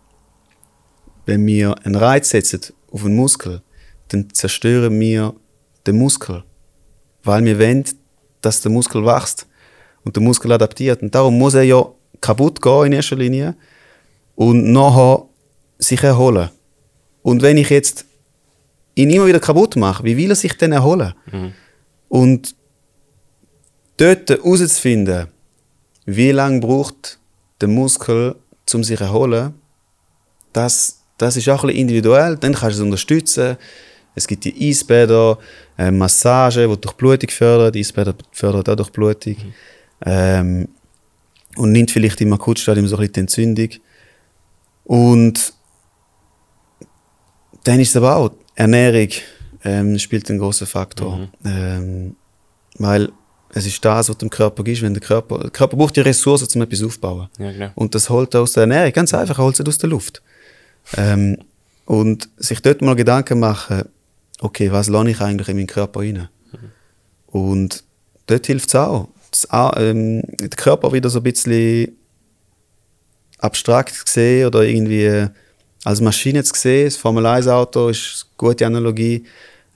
wenn wir einen Reiz setzen auf einen Muskel, dann zerstören wir den Muskel. Weil wir wollen, dass der Muskel wächst und der Muskel adaptiert. Und darum muss er ja kaputt gehen in erster Linie und nachher sich erholen. Und wenn ich jetzt ihn immer wieder kaputt mache, wie will er sich denn erholen? Mhm. Und dort herauszufinden, wie lange braucht der Muskel, um sich zu erholen, das, das ist auch ein bisschen individuell. Dann kannst du es unterstützen. Es gibt die Eisbäder, äh, Massage, die durch Blutung fördert. Eisbäder fördert auch durch Blutung. Mhm. Ähm, und nimmt vielleicht im Akutstadium so ein bisschen die Entzündung. Und dann ist es aber auch, Ernährung ähm, spielt einen großen Faktor. Mhm. Ähm, weil es ist das, was dem Körper gibt. Wenn der Körper, der Körper braucht die Ressourcen, um etwas aufzubauen. Ja. Und das holt er aus der Ernährung. Ganz einfach, er holt es aus der Luft. Ähm, und sich dort mal Gedanken machen, okay, was lerne ich eigentlich in meinen Körper rein? Mhm. Und dort hilft es auch. Das, ähm, den Körper wieder so ein bisschen abstrakt gesehen oder irgendwie als Maschine zu sehen. Das Formel 1 Auto ist eine gute Analogie.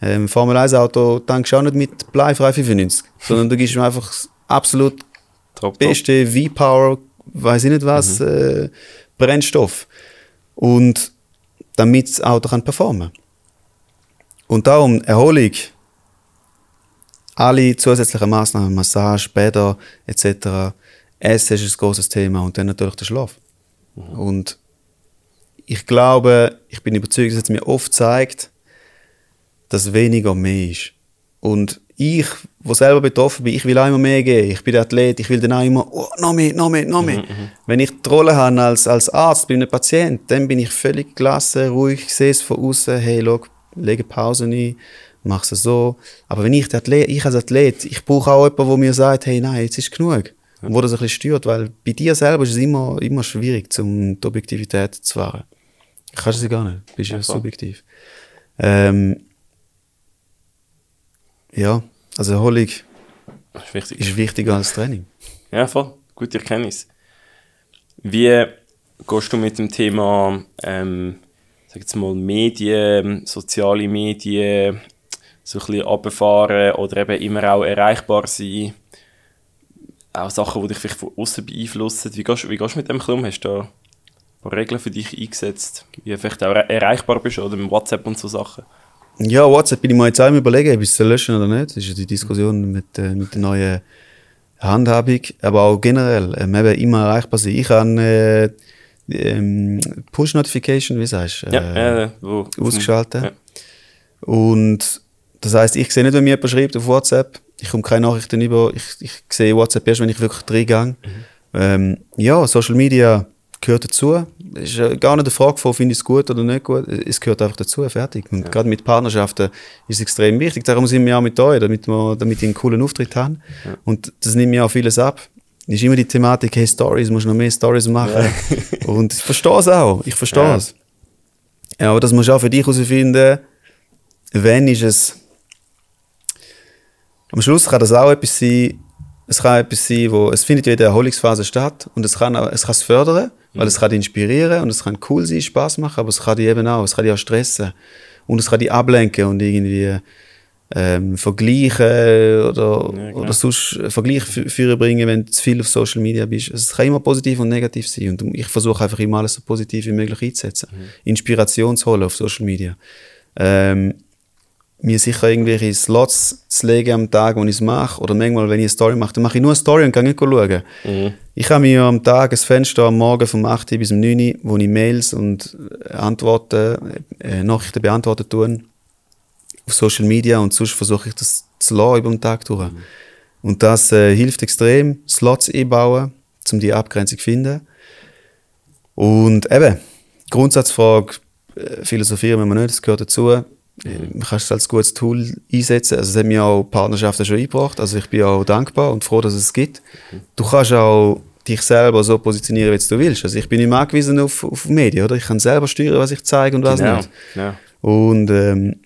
Ähm, Formel 1 Auto tankst du auch nicht mit bleifrei 95, sondern du gibst ihm einfach absolut top, beste V-Power, weiß ich nicht was, mhm. äh, Brennstoff. Und damit das Auto kann performen. Und darum Erholung alle zusätzlichen Maßnahmen, Massage, Bäder etc. Essen ist ein großes Thema und dann natürlich der Schlaf. Mhm. Und ich glaube, ich bin überzeugt, dass es mir oft zeigt, dass weniger mehr ist. Und ich, wo selber betroffen bin, ich will auch immer mehr geben. Ich bin der Athlet, ich will dann auch immer, oh, noch mehr, noch mehr, noch mehr. Mhm, mhm. Wenn ich die Rolle habe als, als Arzt bei einem Patient, dann bin ich völlig gelassen, ruhig, sehe es von außen, hey, schau, lege Pause ein, mach es so. Aber wenn ich, Athlet, ich als Athlet, ich brauche auch jemanden, der mir sagt, hey, nein, jetzt ist genug. Und wo das ein bisschen stört, weil bei dir selber ist es immer, immer schwierig, um die Objektivität zu wahren. Kannst du sie gar nicht, du bist ja, subjektiv. Ähm, ja, also Erholung ist, wichtig. ist wichtiger als Training. Ja, voll. Gute Erkenntnis. Wie gehst du mit dem Thema, ähm, sag jetzt mal, Medien, soziale Medien, so ein bisschen runterfahren oder eben immer auch erreichbar sein? Auch Sachen, die dich vielleicht von außen beeinflussen. Wie gehst, wie gehst du mit dem um? Hast du da Regeln für dich eingesetzt, wie du vielleicht auch erreichbar bist oder mit WhatsApp und so Sachen? Ja, WhatsApp bin ich mir jetzt auch überlegen, ob ich es löschen oder nicht. Das ist ja die Diskussion mit, äh, mit der neuen Handhabung. Aber auch generell, ähm, eben immer erreichbar sein. Ich habe äh, ähm, Push-Notification, wie sagst du? Äh, ja, ja, wo, ausgeschaltet. Ja. Und das heisst, ich sehe nicht, wenn mir jemand schreibt auf WhatsApp. Ich komme keine Nachrichten über. Ich, ich sehe WhatsApp erst, wenn ich wirklich reingehe. Mhm. Ähm, ja, Social Media gehört dazu. Es ist gar nicht eine Frage von, finde ich es gut oder nicht gut. Es gehört einfach dazu, fertig. Und ja. gerade mit Partnerschaften ist es extrem wichtig. Darum sind wir auch mit euch, damit wir, damit wir einen coolen Auftritt haben. Ja. Und das nimmt mir auch vieles ab. Es ist immer die Thematik, hey, Stories, musst noch mehr Stories machen. Ja. Und ich verstehe es auch. Ich verstehe es. Aber das musst du auch für dich herausfinden, wenn ist es. Am Schluss kann das auch etwas sein, es kann etwas sein, wo es findet ja in der Erholungsphase statt und es kann es kann es fördern weil es kann dich inspirieren und es kann cool sein, Spaß machen, aber es kann dich eben auch, es kann dich auch stressen. Und es kann dich ablenken und irgendwie ähm, vergleichen oder, ja, oder sonst Vergleich führen bringen, wenn du zu viel auf Social Media bist. Also es kann immer positiv und negativ sein. Und ich versuche einfach immer alles so positiv wie möglich einzusetzen. Mhm. Inspiration zu holen auf Social Media. Ähm, mir sicher irgendwelche Slots zu legen am Tag, wo ich es mache. Oder manchmal, wenn ich eine Story mache, dann mache ich nur eine Story und gehe nicht schauen. Mhm. Ich habe mir am Tag ein Fenster am Morgen vom 8 bis um 9 Uhr, wo ich Mails und äh, Antworten, äh, Nachrichten beantworten tue auf Social Media und sonst versuche ich das zu lassen über den Tag durch. Mhm. Und das äh, hilft extrem, Slots einbauen, um die Abgrenzung zu finden. Und eben, Grundsatzfrage, äh, philosophieren wir nicht, das gehört dazu man kann es als gutes Tool einsetzen. Also es hat mir auch Partnerschaften schon eingebracht. Also ich bin auch dankbar und froh, dass es es gibt. Du kannst auch dich selber so positionieren, wie du willst. Also ich bin nicht mehr angewiesen auf, auf Medien, oder? Ich kann selber steuern, was ich zeige und was genau. nicht. Ja. Und ähm,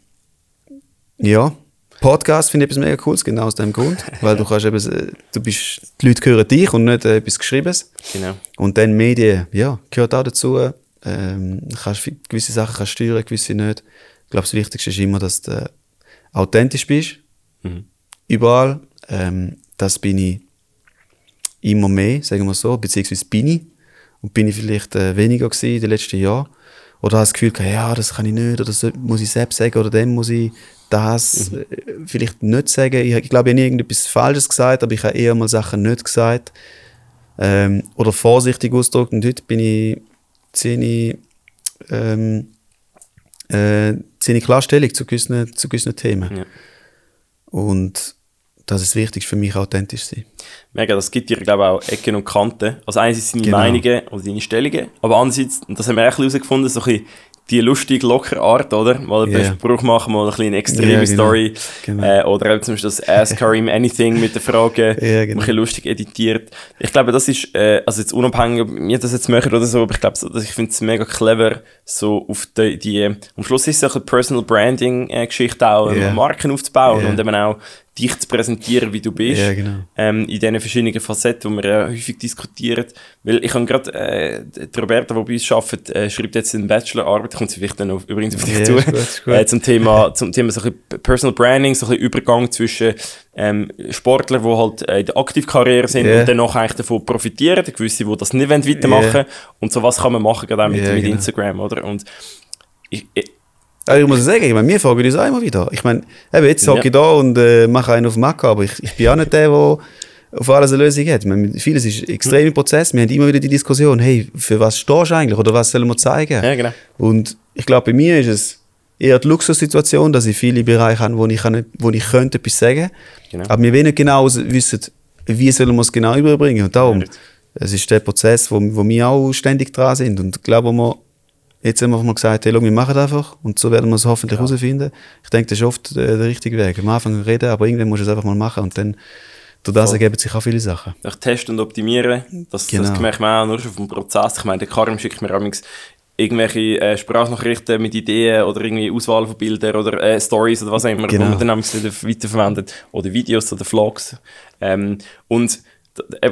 ja, Podcast finde ich etwas mega cooles, genau aus dem Grund, weil du kannst eben, du bist, die Leute hören dich und nicht äh, etwas Geschriebenes. Genau. Und dann Medien, ja, gehört auch dazu. Ähm, kannst, gewisse Sachen kannst steuern, gewisse nicht. Ich glaube, das Wichtigste ist immer, dass du authentisch bist. Mhm. Überall. Ähm, das bin ich immer mehr, sagen wir so, beziehungsweise bin ich. Und bin ich vielleicht äh, weniger gewesen in den letzten Jahren. Oder habe das Gefühl, ja, das kann ich nicht, oder das muss ich selbst sagen, oder dem muss ich das mhm. äh, vielleicht nicht sagen. Ich, ich glaube, ich habe nie irgendetwas Falsches gesagt, aber ich habe eher mal Sachen nicht gesagt. Ähm, oder vorsichtig ausgedrückt. Und heute bin ich ziemlich ähm, äh, seine Klarstellung zu gewissen, zu gewissen Themen. Ja. Und das ist wichtig für mich, authentisch zu sein. Mega, das gibt dir, glaube ich, auch Ecken und Kanten. Also einerseits seine genau. Meinungen oder seine Stellungen, aber andererseits, und das haben wir auch herausgefunden, so ein bisschen die lustige, lockere Art, oder? Mal einen yeah. Spruch machen, mal ein bisschen eine extreme yeah, genau. Story. Genau. Äh, oder auch zum Beispiel das Ask Karim Anything mit den Fragen, yeah, genau. ein bisschen lustig editiert. Ich glaube, das ist, äh, also jetzt unabhängig, ob wir das jetzt machen oder so, aber ich glaube, ich finde es mega clever, so auf die, die, am Schluss ist es eine Personal Branding äh, Geschichte auch, yeah. Marken aufzubauen und eben auch dich zu präsentieren, wie du bist. Ja, genau. ähm, in diesen verschiedenen Facetten, die wir ja häufig diskutieren. Weil ich habe gerade, äh, die Roberta, die bei uns arbeitet, äh, schreibt jetzt eine Bachelorarbeit, kommt sie vielleicht dann auf, übrigens auf dich ja, zu, ist gut, ist gut. Äh, zum Thema, zum Thema so ein Personal Branding, so ein Übergang zwischen ähm, Sportler, die halt äh, in der Aktivkarriere sind yeah. und dann noch eigentlich davon profitieren, gewisse, die das nicht weitermachen wollen. Yeah. Und so was kann man machen, gerade auch mit, yeah, mit genau. Instagram, oder? Und ich, ich Also ich muss sagen, ich meine, wir fragen uns auch immer wieder. Ich meine, eben, jetzt Ja. hocke ich da und äh, mache einen auf Mac, aber ich, ich bin auch nicht der, der auf alles eine Lösung hat. Ich meine, vieles ist ein extremer Prozess. Wir haben immer wieder die Diskussion, hey, für was stehst du eigentlich oder was sollen wir zeigen? Ja, genau. Und ich glaube, bei mir ist es eher die Luxussituation, dass ich viele Bereiche habe, wo ich, kann, wo ich könnte etwas sagen Genau. Aber wir wenig genau wissen, wie sollen wir es genau überbringen. Und darum, Ja, es ist der Prozess, wo, wo wir auch ständig dran sind. Und glaube, wir, jetzt haben wir mal gesagt, hey, schau, wir machen einfach und so werden wir es hoffentlich herausfinden. Ich denke, das ist oft äh, der richtige Weg. Am Anfang reden, aber irgendwann musst du es einfach mal machen und dann durch das ergeben sich auch viele Sachen. Ich teste und optimiere. Das, Genau. das merkt man auch nur schon vom Prozess. Ich meine, der Karim schickt mir amigs irgendwelche äh, Sprachnachrichten mit Ideen oder irgendwie Auswahl von Bildern oder äh, Stories oder was auch immer, Genau. die man dann wieder weiterverwendet. Oder Videos oder Vlogs. Ähm, und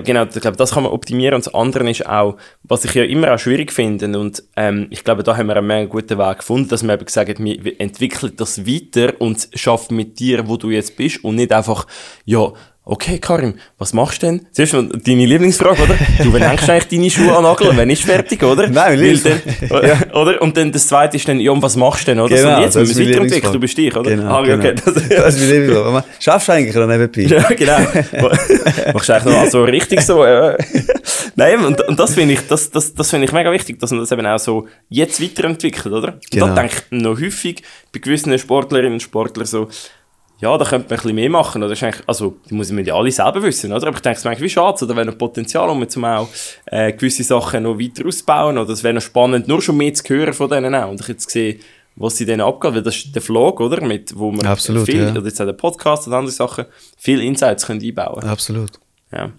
genau, ich glaube, das kann man optimieren. Und das andere ist auch, was ich ja immer auch schwierig finde, und ähm, ich glaube, da haben wir einen mega guten Weg gefunden, dass wir eben gesagt haben, wir entwickeln das weiter und schaffen mit dir, wo du jetzt bist und nicht einfach, ja, okay, Karim, was machst du denn? Zuerst mal deine Lieblingsfrage, oder? Du, wann hängst du eigentlich deine Schuhe an Nageln? Wann ist fertig, oder? Nein, Weil dann, oder? Und dann das zweite ist dann, ja, und was machst du denn, oder? Genau, so, und jetzt das müssen wir ist es meine weiterentwickeln, du bist dich, oder? Genau, ah, okay, genau. das, Das ist mein Lieblingswort. Aber Schaffst du eigentlich noch nebenbei? ja, genau. Machst du eigentlich noch so richtig so, ja. Nein, und, und das finde ich, das, das, das finde ich mega wichtig, dass man das eben auch so jetzt weiterentwickelt, oder? Und Genau. da denke ich noch häufig bei gewissen Sportlerinnen und Sportlern so, ja, da könnte man ein bisschen mehr machen, oder? Also, die muss man ja alle selber wissen, oder? Aber ich denke, es ist manchmal wie schade, oder? Wenn noch Potenzial, um zum auch, äh, gewisse Sachen noch weiter auszubauen, oder? Es wäre noch spannend, nur schon mehr zu hören von denen auch. Und ich jetzt sehe, was sie denen abgeht, weil das ist der Vlog, oder? Mit, wo man Absolut, viel, ja. oder jetzt auch der Podcast und andere Sachen, viel Insights können einbauen Absolut. ja.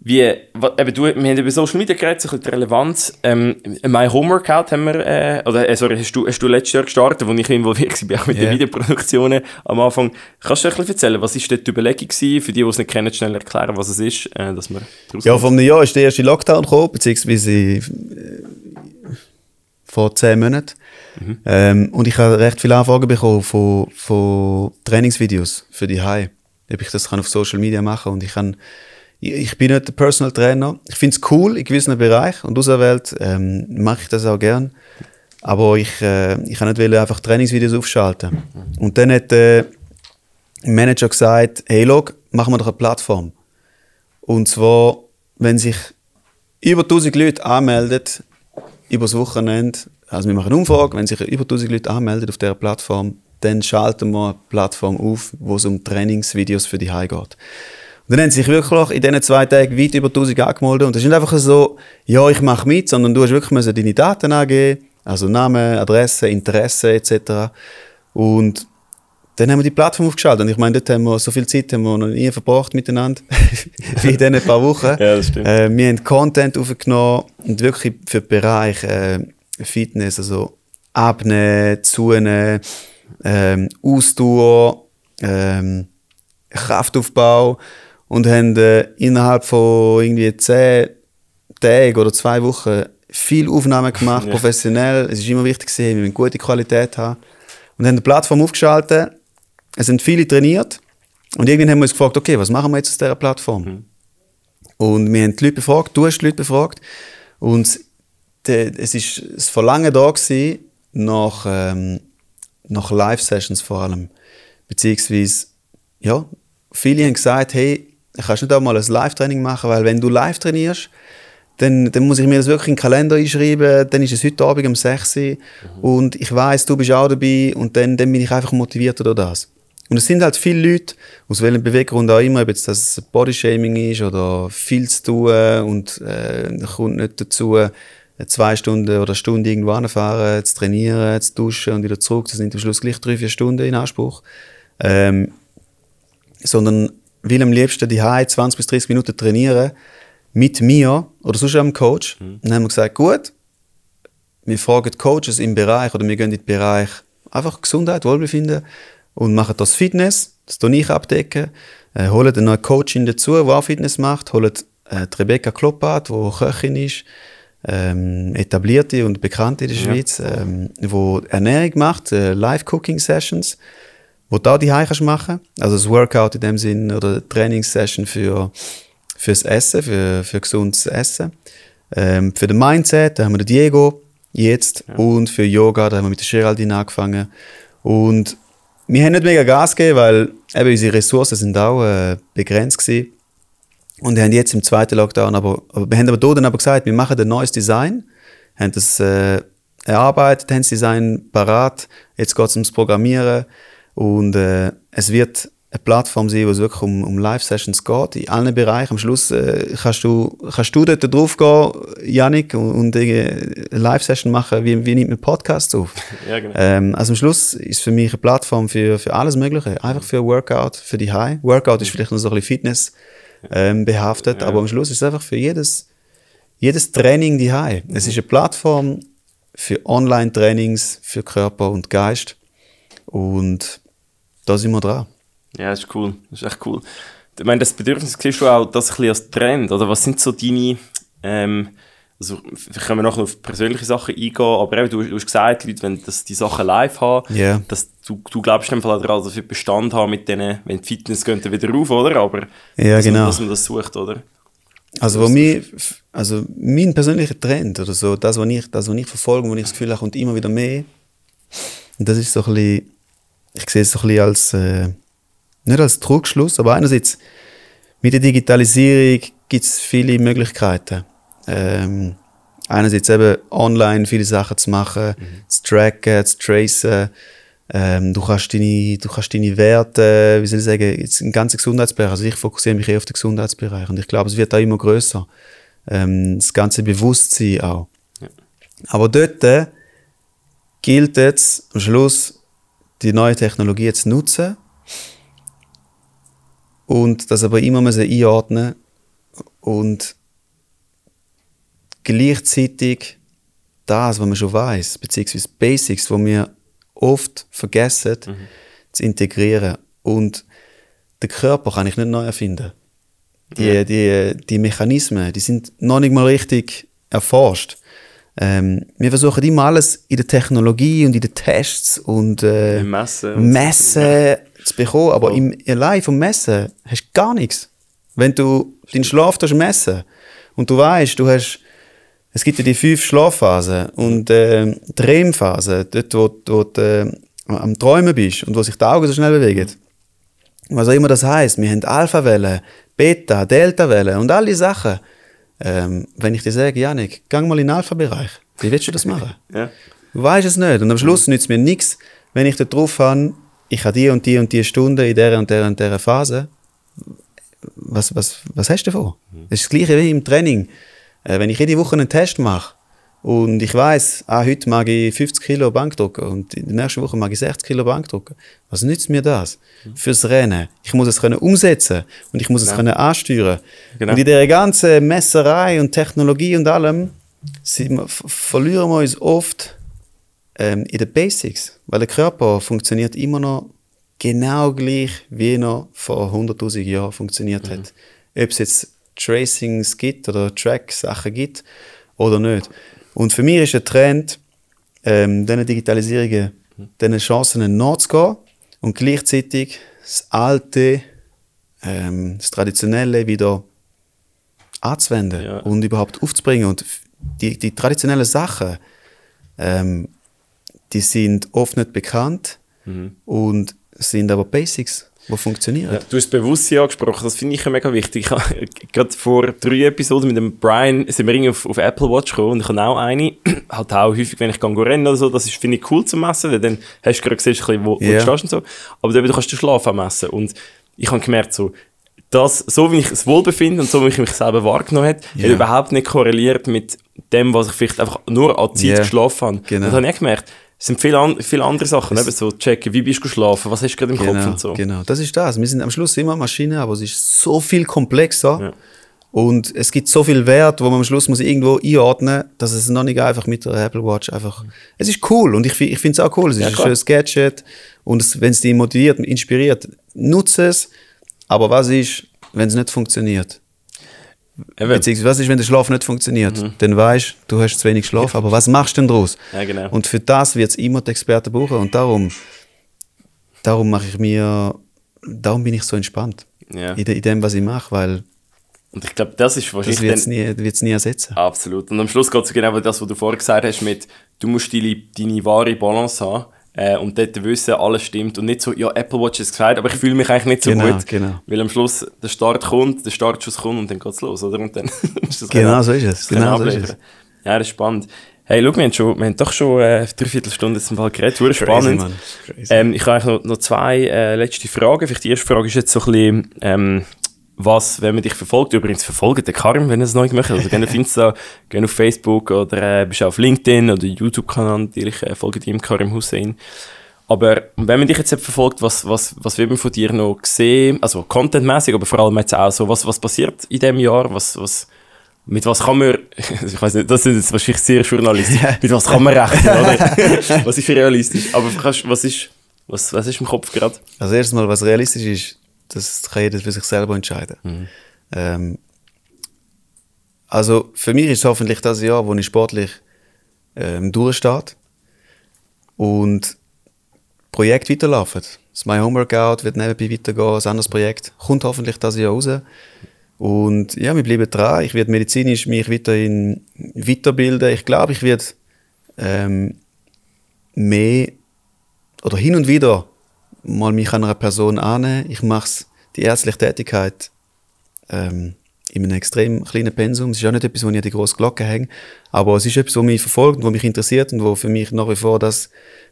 Wie, eben du, wir haben über Social Media geredet, so ein bisschen die Relevanz. Ähm, My Homeworkout haben wir, äh, oder, äh, sorry, hast du, hast du letztes Jahr gestartet, wo ich involviert war, auch mit Ja. den Videoproduktionen am Anfang. Kannst du ein bisschen erzählen, was ist dort die Überlegung gewesen, für die, die es nicht kennen, schnell erklären, was es ist, äh, dass wir Ja, vor einem Jahr ist der erste Lockdown gekommen, beziehungsweise äh, vor zehn Monaten. Ähm, und ich habe recht viele Anfragen bekommen von, von Trainingsvideos für die High. Ob ich das kann auf Social Media machen und ich kann, ich, bin nicht der Personal Trainer. Ich finde es cool in gewissen Bereichen und auserwählt ähm, mache ich das auch gern. Aber ich, äh, ich kann nicht einfach Trainingsvideos aufschalten. Und dann hat äh, ein Manager gesagt, hey, log, machen wir doch eine Plattform. Und zwar, wenn sich über 1000 Leute anmelden, übers Wochenende, also wir machen eine Umfrage, wenn sich über 1000 Leute anmelden auf dieser Plattform, dann schalten wir eine Plattform auf, wo es um Trainingsvideos für die geht. Dann haben sich wirklich in diesen zwei Tagen weit über 1000 angemeldet. Und das ist nicht einfach so, ja, ich mache mit, sondern du hast wirklich deine Daten angeben, also Name, Adresse, Interesse etc. Und dann haben wir die Plattform aufgeschaltet. Und ich meine, dort haben wir so viel Zeit haben wir noch nie verbracht miteinander, wie in diesen paar Wochen. Ja, das stimmt. Äh, wir haben Content aufgenommen und wirklich für den Bereich äh, Fitness, also Abnehmen, Zunehmen, ähm, Ausdauer, ähm, Kraftaufbau und haben äh, innerhalb von irgendwie zehn Tagen oder zwei Wochen viel Aufnahmen gemacht, Ja. professionell. Es ist immer wichtig, gewesen, wir müssen gute Qualität haben. Und haben eine Plattform aufgeschaltet. Es sind viele trainiert. Und irgendwann haben wir uns gefragt, okay, was machen wir jetzt aus dieser Plattform? Und wir haben die Leute befragt, du hast die Leute befragt. Und es ist das Verlangen da gewesen, nach, ähm, nach Live-Sessions vor allem. Beziehungsweise, ja, viele haben gesagt, hey, kannst nicht auch mal ein Live-Training machen, weil wenn du live trainierst, dann, dann muss ich mir das wirklich in den Kalender einschreiben, dann ist es heute Abend um 6 Uhr und ich weiß, du bist auch dabei und dann, dann bin ich einfach motiviert durch das. Und es sind halt viele Leute, aus welchem Beweggrund auch immer, ob jetzt das Bodyshaming ist oder viel zu tun und äh, kommt nicht dazu, zwei Stunden oder eine Stunde irgendwo anfahren, zu trainieren, zu duschen und wieder zurück. Das sind am Schluss gleich drei, vier Stunden in Anspruch. Ähm, sondern will am liebsten die 20 bis 30 Minuten trainieren mit mir oder sonst einem Coach. Und dann haben wir gesagt, gut, wir fragen Coaches im Bereich oder wir gehen in den Bereich einfach Gesundheit, Wohlbefinden und machen das Fitness, das tue ich abdecken, äh, holen eine neue Coachin dazu, die auch Fitness macht, holen äh, Rebecca Kloppat, die Köchin ist, ähm, etablierte und bekannte in der Ja. Schweiz, ähm, wo Ernährung macht, äh, Live-Cooking-Sessions, wo du auch die kannst machen. Also das Workout in dem Sinn oder eine Trainingssession für fürs Essen, für, für gesundes Essen. Ähm, für den Mindset, da haben wir den Diego, jetzt und für Yoga, da haben wir mit der Geraldine angefangen. Und wir haben nicht mega Gas gegeben, weil eben unsere Ressourcen sind auch äh, begrenzt gewesen. Und wir haben jetzt im zweiten Lockdown, aber, aber wir haben aber dort dann aber gesagt, wir machen ein neues Design, haben das äh, erarbeitet, haben das Design parat, jetzt geht es ums Programmieren und äh, es wird eine Plattform sein, wo es wirklich um, um Live-Sessions geht, in allen Bereichen. Am Schluss äh, kannst, du, kannst du dort drauf gehen, Yannick, und, und eine Live-Session machen, wie, wie nimmt man Podcasts auf. Ja, genau. Ähm, also am Schluss ist für mich eine Plattform für, für alles Mögliche. Einfach für Workout, für die High. Workout ist vielleicht noch so ein bisschen Fitness ähm, behaftet, aber am Schluss ist es einfach für jedes, jedes Training die High. Es ist eine Plattform für Online-Trainings, für Körper und Geist. Und da sind wir dran. Ja, das ist cool. Das ist echt cool. Ich meine, das Bedürfnis siehst du auch das ein bisschen als Trend, oder? Was sind so deine, ähm, also vielleicht können wir noch auf persönliche Sachen eingehen, aber eben, du, du hast gesagt, Leute, wenn das die Sachen live haben, Ja. dass du, du glaubst dem Fall daran, dass wir Bestand haben mit denen, wenn die Fitness gehen dann wieder rauf, oder? Aber Ja, dass, genau. man, dass man das sucht, oder? Also, wo mir, also mein persönlicher Trend oder so, das, was ich, das, was ich verfolge, wo ich das Gefühl habe, kommt immer wieder mehr. Und das ist so ein bisschen, ich sehe es so ein bisschen als, äh, nicht als Trugschluss, aber einerseits, mit der Digitalisierung gibt es viele Möglichkeiten. Ähm, einerseits eben online viele Sachen zu machen, zu tracken, zu tracen. Ähm, du, kannst deine, du kannst deine Werte, wie soll ich sagen, jetzt im ganzen Gesundheitsbereich, also ich fokussiere mich eher auf den Gesundheitsbereich und ich glaube, es wird auch immer größer. Ähm, das ganze Bewusstsein auch. Ja. Aber dort äh, gilt jetzt am Schluss, die neue Technologie zu nutzen und das aber immer müssen einordnen und gleichzeitig das, was man schon weiß, beziehungsweise Basics, wo wir oft vergessen, zu integrieren. Und den Körper kann ich nicht neu erfinden. Die, die, die Mechanismen, die sind noch nicht mal richtig erforscht. Ähm, wir versuchen immer alles in der Technologie und in den Tests und äh, Messen und Messen zu bekommen, aber im allein vom Messen hast du gar nichts. Wenn du deinen Schlaf messen und du weißt, du hast es gibt ja die fünf Schlafphasen und äh, die REM-Phase, dort wo, wo du äh, am Träumen bist und wo sich die Augen so schnell bewegen. Was auch immer das heißt, wir haben Alpha-Wellen, Beta, Delta-Wellen und all die Sachen. Ähm, wenn ich dir sage, Janik, geh mal in den Alpha-Bereich, wie willst du das machen? Ja. Du weißt es nicht. Und am Schluss nützt mir nichts, wenn ich da drauf habe, ich habe die und die und die Stunde in der und der und der Phase. Was, was, was hast du davon? Das ist das Gleiche wie im Training. Äh, wenn ich jede Woche einen Test mache und ich weiß, ah, heute mag ich 50 Kilo Bankdrücken und in der nächsten Woche mag ich 60 Kilo Bankdrücken. Was nützt mir das? Fürs Rennen. Ich muss es können umsetzen und ich muss es können ansteuern. Genau. Und in dieser ganzen Messerei und Technologie und allem wir, ver- verlieren wir uns oft ähm, in den Basics, weil der Körper funktioniert immer noch genau gleich, wie er vor 100.000 Jahren funktioniert hat. Ob es jetzt Tracings gibt oder Track-Sachen gibt oder nicht. Und für mich ist der Trend, ähm, diesen Digitalisierungen, diesen Chancen nachzugehen und gleichzeitig das Alte, ähm, das Traditionelle wieder anzuwenden Ja. und überhaupt aufzubringen. Und die, die traditionellen Sachen, ähm, die sind oft nicht bekannt und sind aber Basics, die funktionieren. Ja, du hast Bewusstsein angesprochen, das finde ich ja mega wichtig. Ich habe gerade vor drei Episoden mit dem Brian sind wir irgendwie auf, auf Apple Watch gekommen und ich habe auch eine, halt auch häufig, wenn ich gehe rennen oder so, das ist, finde ich, cool zu messen, weil dann hast du gerade gesehen, ein bisschen, wo, wo du stehst und so. Aber eben, du kannst den Schlaf auch messen und ich habe gemerkt, so, das, so wie ich das Wohlbefinden und so wie ich mich selber wahrgenommen habe, hat überhaupt nicht korreliert mit dem, was ich vielleicht einfach nur an Zeit Ja. geschlafen habe. Genau. Dann habe ich gemerkt, es sind viele, an, viele andere Sachen, eben so checken, wie bist du geschlafen, was hast du gerade im Kopf Genau, und so. genau, das ist das. Wir sind am Schluss immer Maschine, aber es ist so viel komplexer. Ja. Und es gibt so viel Wert, wo man am Schluss muss irgendwo einordnen, dass es noch nicht einfach mit der Apple Watch einfach. Es ist cool und ich, ich finde es auch cool. Es ist Ja, ein klar. schönes Gadget und wenn es dich motiviert, inspiriert, nutze es. Aber was ist, wenn es nicht funktioniert? Eben. Beziehungsweise was ist, wenn der Schlaf nicht funktioniert? Dann weißt du, hast zu wenig Schlaf, aber was machst du denn daraus? Ja, genau. Und für das wird es immer die Experten brauchen und darum, darum mache ich mir, darum bin ich so entspannt Ja. in, de, in dem, was ich mache, weil Und ich glaube, das ist Das wahrscheinlich wird es nie, wird's nie ersetzen. Absolut. Und am Schluss geht es genau das, was du vorher gesagt hast, mit, du musst deine, deine wahre Balance haben äh, und dort wissen, alles stimmt und nicht so, ja, Apple Watch ist gesagt, aber ich fühle mich eigentlich nicht so Genau, gut. genau. Weil am Schluss der Start kommt, der Startschuss kommt und dann geht's los, oder? Und dann ist das Genau Rennen- so ist es, Rennen genau so ist abliefern. Ja, das ist spannend. Hey, schau, wir haben, schon, wir haben doch schon äh, dreiviertel Stunde jetzt mal geredet, super spannend. Crazy. Ähm, ich habe eigentlich noch, noch zwei äh, letzte Fragen. Vielleicht die erste Frage ist jetzt so ein bisschen, ähm, was, wenn man dich verfolgt, übrigens verfolgt den Karim, wenn er es neu gemacht hat. Also gerne auf Insta, gerne auf Facebook oder äh, bist auf LinkedIn oder YouTube-Kanal natürlich, äh, folgt ihm Karim Hussein. Aber wenn man dich jetzt verfolgt, was, was, was wird man von dir noch sehen? Also contentmäßig, aber vor allem jetzt auch so, was, was passiert in diesem Jahr? Was, was, mit was kann man, ich weiß nicht, das ist jetzt wahrscheinlich sehr journalistisch, mit was kann man rechnen, oder? was ist realistisch? Aber kannst, was ist, was, was ist im Kopf gerade? Also erstens mal, was realistisch ist, das kann jeder für sich selber entscheiden. Mhm. Ähm, also für mich ist es hoffentlich das Jahr, wo ich sportlich ähm, durchsteht und Projekt weiterlaufen. Das My Home Workout wird nebenbei weitergehen, ein anderes Projekt kommt hoffentlich das Jahr raus. Und ja, wir bleiben dran. Ich werde medizinisch mich weiterhin weiterbilden. Ich glaube, ich werde ähm, mehr oder hin und wieder mal mich an einer Person annehmen. Ich mache die ärztliche Tätigkeit ähm, in einem extrem kleinen Pensum. Es ist auch nicht etwas, wo ich an die grosse Glocke hänge, aber es ist etwas, was mich verfolgt und was mich interessiert und wo für mich nach wie vor das,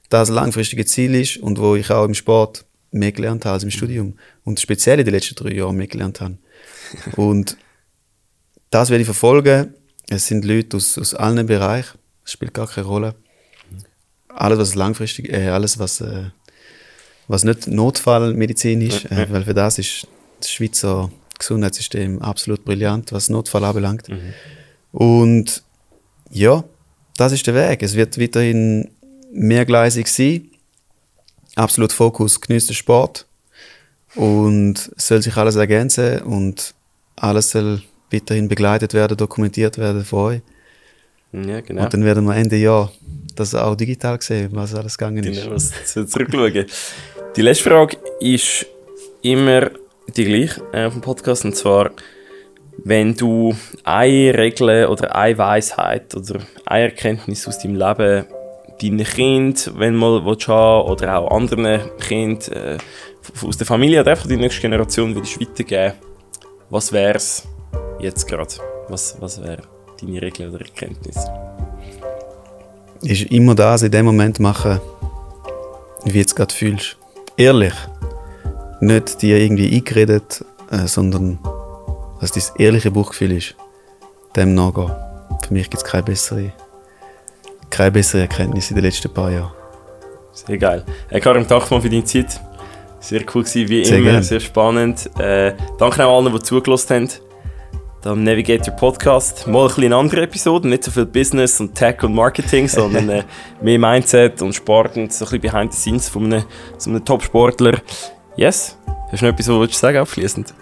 das langfristige Ziel ist und wo ich auch im Sport mehr gelernt habe als im Studium und speziell in den letzten drei Jahren mehr gelernt habe. und das werde ich verfolgen. Es sind Leute aus, aus allen Bereichen. Es spielt gar keine Rolle. Alles, was langfristig, äh, alles, was, äh, was nicht Notfallmedizin ist, äh, weil für das ist das Schweizer Gesundheitssystem absolut brillant, was Notfall anbelangt. Und ja, das ist der Weg. Es wird weiterhin mehrgleisig sein. Absolut Fokus genießt den Sport. Und es soll sich alles ergänzen und alles soll weiterhin begleitet werden, dokumentiert werden von euch. Ja, genau. Und dann werden wir Ende Jahr das auch digital sehen, was alles gegangen ist. Genau, was zu- zurückschauen. Die letzte Frage ist immer die gleiche äh, auf dem Podcast. Und zwar, wenn du eine Regel oder eine Weisheit oder eine Erkenntnis aus deinem Leben deinen Kind, wenn mal willst haben, oder auch anderen Kind äh, aus der Familie oder einfach die nächste Generation würdest weitergeben, was wäre es jetzt gerade? Was, was wäre deine Regel oder Erkenntnis? ist immer das in dem Moment machen, wie du es gerade fühlst. Ehrlich. Nicht dir irgendwie eingeredet, äh, sondern dass dein ehrliche Bauchgefühl ist. Dem nachgehen. Für mich gibt es keine bessere, keine bessere Erkenntnis in den letzten paar Jahren. Sehr geil. Hey Karim, danke mal für deine Zeit. Sehr cool gewesen, wie Sehr immer, gern. sehr spannend. Äh, danke auch allen, die zugelassen haben. Am Navigator Podcast. Mal ein bisschen eine andere Episode, nicht so viel Business und Tech und Marketing, sondern äh, mehr Mindset und Sport und so ein bisschen behind the scenes von einem, so einem Top-Sportler. Yes. Hast du noch etwas, was du sagen abschließend?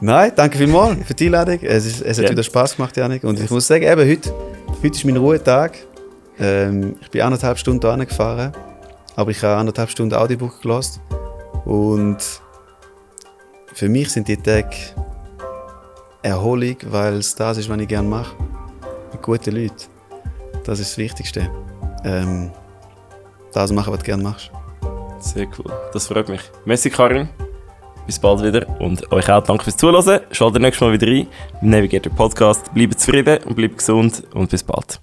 Nein, danke vielmals für die Einladung. Es, ist, es hat Ja. wieder Spaß gemacht, Janik. Und ich muss sagen, eben heute, heute ist mein Ruhetag. Ähm, ich bin anderthalb Stunden hierher gefahren, aber ich habe anderthalb Stunden Audiobook gelassen. Und für mich sind die Tage Erholung, weil es das ist, was ich gerne mache. Mit guten Leuten. Das ist das Wichtigste. Ähm, das machen, was du gerne machst. Sehr cool. Das freut mich. Merci Karim. Bis bald wieder und euch auch danke fürs Zuhören. Schaltet nächstes Mal wieder rein im Navigator Podcast. Bleibt zufrieden und bleibt gesund und bis bald.